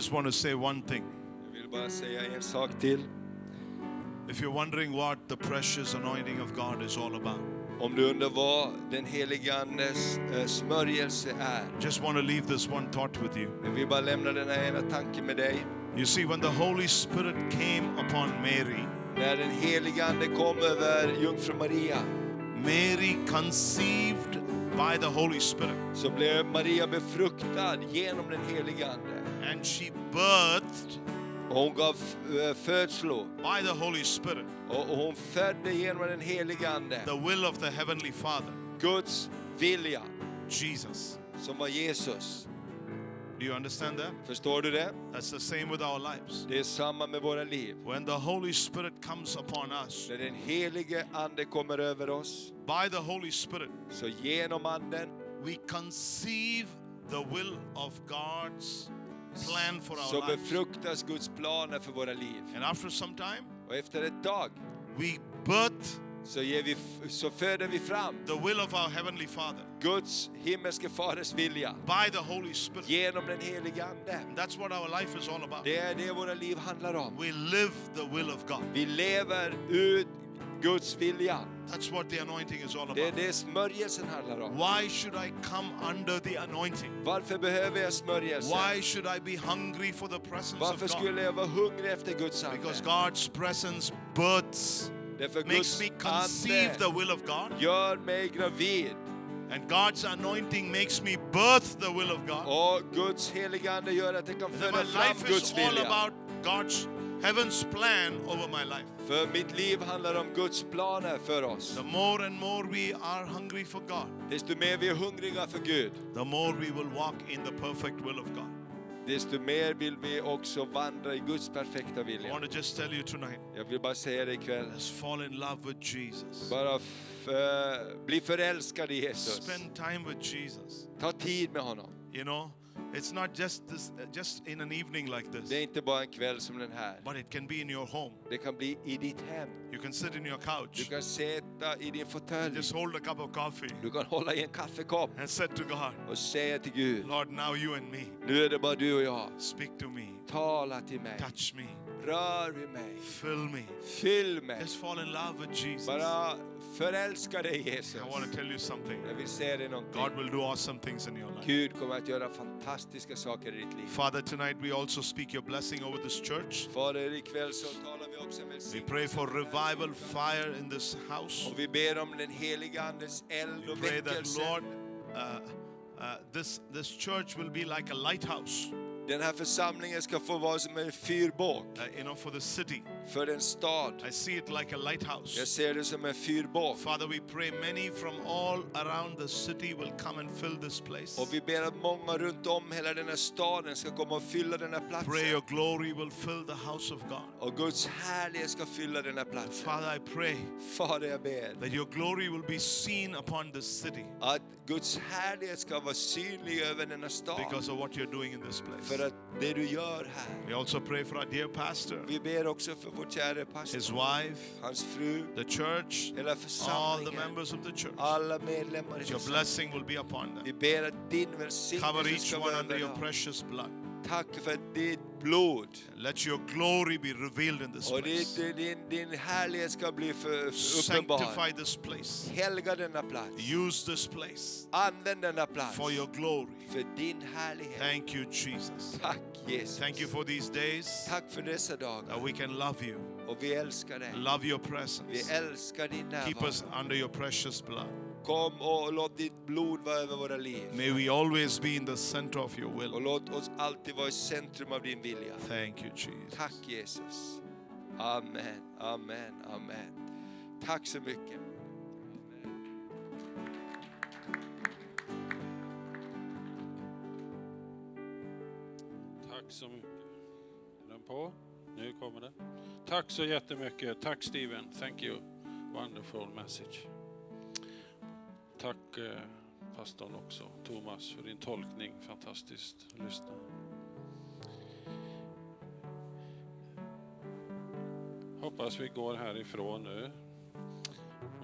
just want to say one thing. Jag vill bara säga en sak till. If you're wondering what the precious anointing of God is all about, Om du undrar vad den helige Andes eh, smörjelse är. just want to leave this one thought with you. Jag vill bara lämna den här ena tanken med dig. You see, when the Holy Spirit came upon Mary, När den helige Ande kom över jungfru Maria Mary conceived by the Holy Spirit så blev Maria befruktad genom den helige Ande. And she birthed Och hon gav eh, födslo by the Holy Spirit och och hon födde genom den helige Ande the will of the Heavenly Father, Guds vilja Jesus. som var Jesus. Do you understand that? Förstår du det? That's the same with our lives. Det är samma med våra liv. When the Holy Spirit comes upon us, När den helige Ande kommer över oss, by the Holy Spirit, så genom Anden we conceive the will of God's plan for så our lives. befruktas Guds planer för våra liv. And after some time, Och efter ett tag we birth så, ger vi, så föder vi fram the will of our Heavenly Father Guds himmelske faders vilja by the Holy Spirit. genom den helige Ande. And that's what our life is all about. Det är det våra liv handlar om. We live the will of God. Vi lever ut Guds vilja. That's what the anointing is all Det är about. det smörjelsen handlar om. Why should I come under the anointing? Varför behöver jag smörjelse? Why should I be hungry for the presence of Varför God? skulle jag vara hungrig efter Guds ande? Because God's presence births, Därför makes Guds me conceive the will of God. gör mig gravid. And God's anointing makes me birth the will of God. Och Guds heliga ande gör att jag kan And then föda my fram life is Guds all vilja. about God's heaven's plan over my life. För mitt liv handlar om Guds planer för oss. The more and more we are hungry for God, Desto mer vi är hungriga för Gud, the more we will walk in the perfect will of God. desto mer vill vi också vandra i Guds perfekta vilja. I want to just tell you tonight, Jag vill bara säga det ikväll. let's fall in love with Jesus. Bara eh, bli förälskad i Jesus. Spend time with Jesus. Ta tid med honom. You know, It's not just this, uh, just in an evening like Det är this, inte bara en kväll som den här. but it can be in your home. Det kan bli i ditt hem. You can sit in your Du couch, kan sitta i din fåtölj. just hold a cup of coffee, Du kan hålla i en kaffekopp and say to God, och säga till Gud, Lord, now you and me, nu är det bara du och jag. speak to me, Tala till mig. touch me, Rör vid mig. fill me. Fyll mig. Just fall in love with Jesus. Bara förälska dig Jesus. I want to tell you something. Jag vill säga dig God will do awesome things in your life. Gud kommer att göra fantastiska saker i ditt liv. Father, tonight we also speak your blessing over this church. Fader, ikväll så talar vi också We pray for revival fire in this house. Och vi ber om den heliga Andens eld We pray that. Lord, uh, uh, this, this church will be like a lighthouse, Den här församlingen ska få vara som en fyrbåk uh, you know, for the city. för en stad. I see it like a Jag lighthouse. ser det som en fyrbåk. Father, we pray many from all around the city will come and fill this place. Och vi ber att många runt om hela den här staden ska komma och fylla den här Pray platsen. your glory will fill the house of God. Och Guds härlighet ska fylla den här platsen. Father, I pray Fader, jag ber that your glory will be seen upon this city att Guds härlighet ska vara synlig över denna stad. because of what you're doing in this place. För att det du gör här. We also pray for our dear pastor, Vi ber också för vår kära his wife, hans fru, the church, hela all the församlingen, members of the church. alla medlemmar i Your församlingen. blessing will be upon Vi them. ber att din Cover välsignelse each ska one under över your dem. precious blood. Tack för ditt blod. Let your glory be revealed in this Och place. din, din härlighet ska bli för, uppenbar. Sanctify this place. Helga denna plats. Use this place Använd denna plats for your glory. för din härlighet. Thank you, Jesus. Tack Jesus. Thank you for these days Tack för dessa that dagar. we can love you, Och vi älskar dig. love your Vi presence. älskar din Keep närvaro. us under your precious blood. Kom och låt ditt blod vara över våra liv. May we always be in the center of your Och will. låt oss alltid vara i centrum av din vilja. Thank you, Jesus. Tack Jesus. Amen, amen, amen. Tack så mycket. Tack så mycket. Är den på? Nu kommer det. Tack så jättemycket. Tack Steven. Thank you. Wonderful message. Tack eh, pastorn också, Thomas, för din tolkning. Fantastiskt att lyssna. Hoppas vi går härifrån nu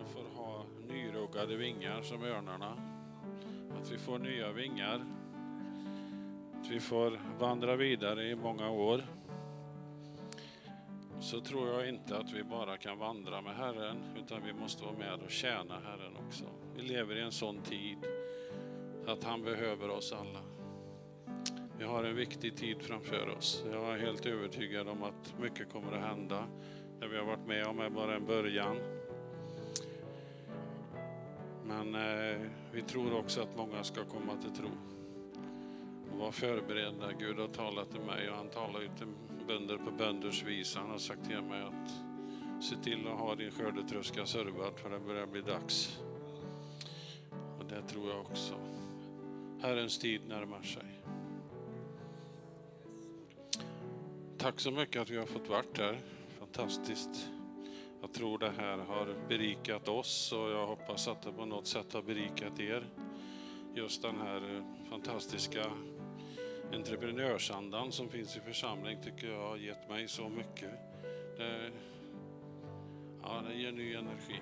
och får ha nyruggade vingar som örnarna. Att vi får nya vingar att vi får vandra vidare i många år. Så tror jag inte att vi bara kan vandra med Herren, utan vi måste vara med och tjäna Herren också. Vi lever i en sån tid att han behöver oss alla. Vi har en viktig tid framför oss. Jag är helt övertygad om att mycket kommer att hända. Det vi har varit med om är bara en början. Men eh, vi tror också att många ska komma till tro och var förberedda. Gud har talat till mig och han talar ju till bönder på bönders vis. Han har sagt till mig att se till att ha din skördetröska servad för det börjar bli dags. Och det tror jag också. Herrens tid närmar sig. Tack så mycket att vi har fått varit här. Fantastiskt. Jag tror det här har berikat oss och jag hoppas att det på något sätt har berikat er. Just den här eh, fantastiska entreprenörsandan som finns i församling tycker jag har gett mig så mycket. Det, ja, det ger ny energi.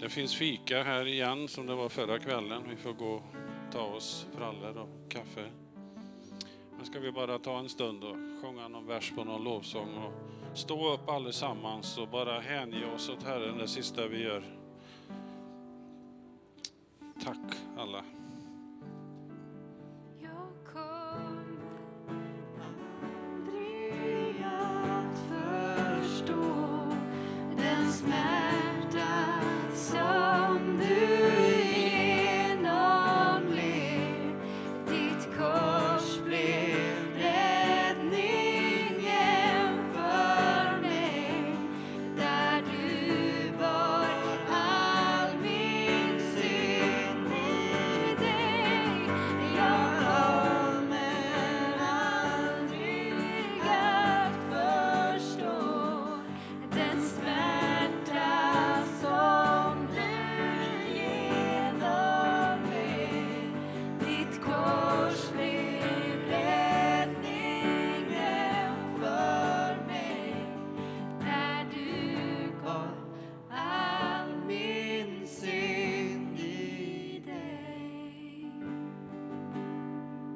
Det finns fika här igen som det var förra kvällen. Vi får gå och ta oss frallor och kaffe. Men ska vi bara ta en stund och sjunga någon vers på någon lovsång och stå upp allesammans och bara hänge oss åt Herren det sista vi gör. Tack alla.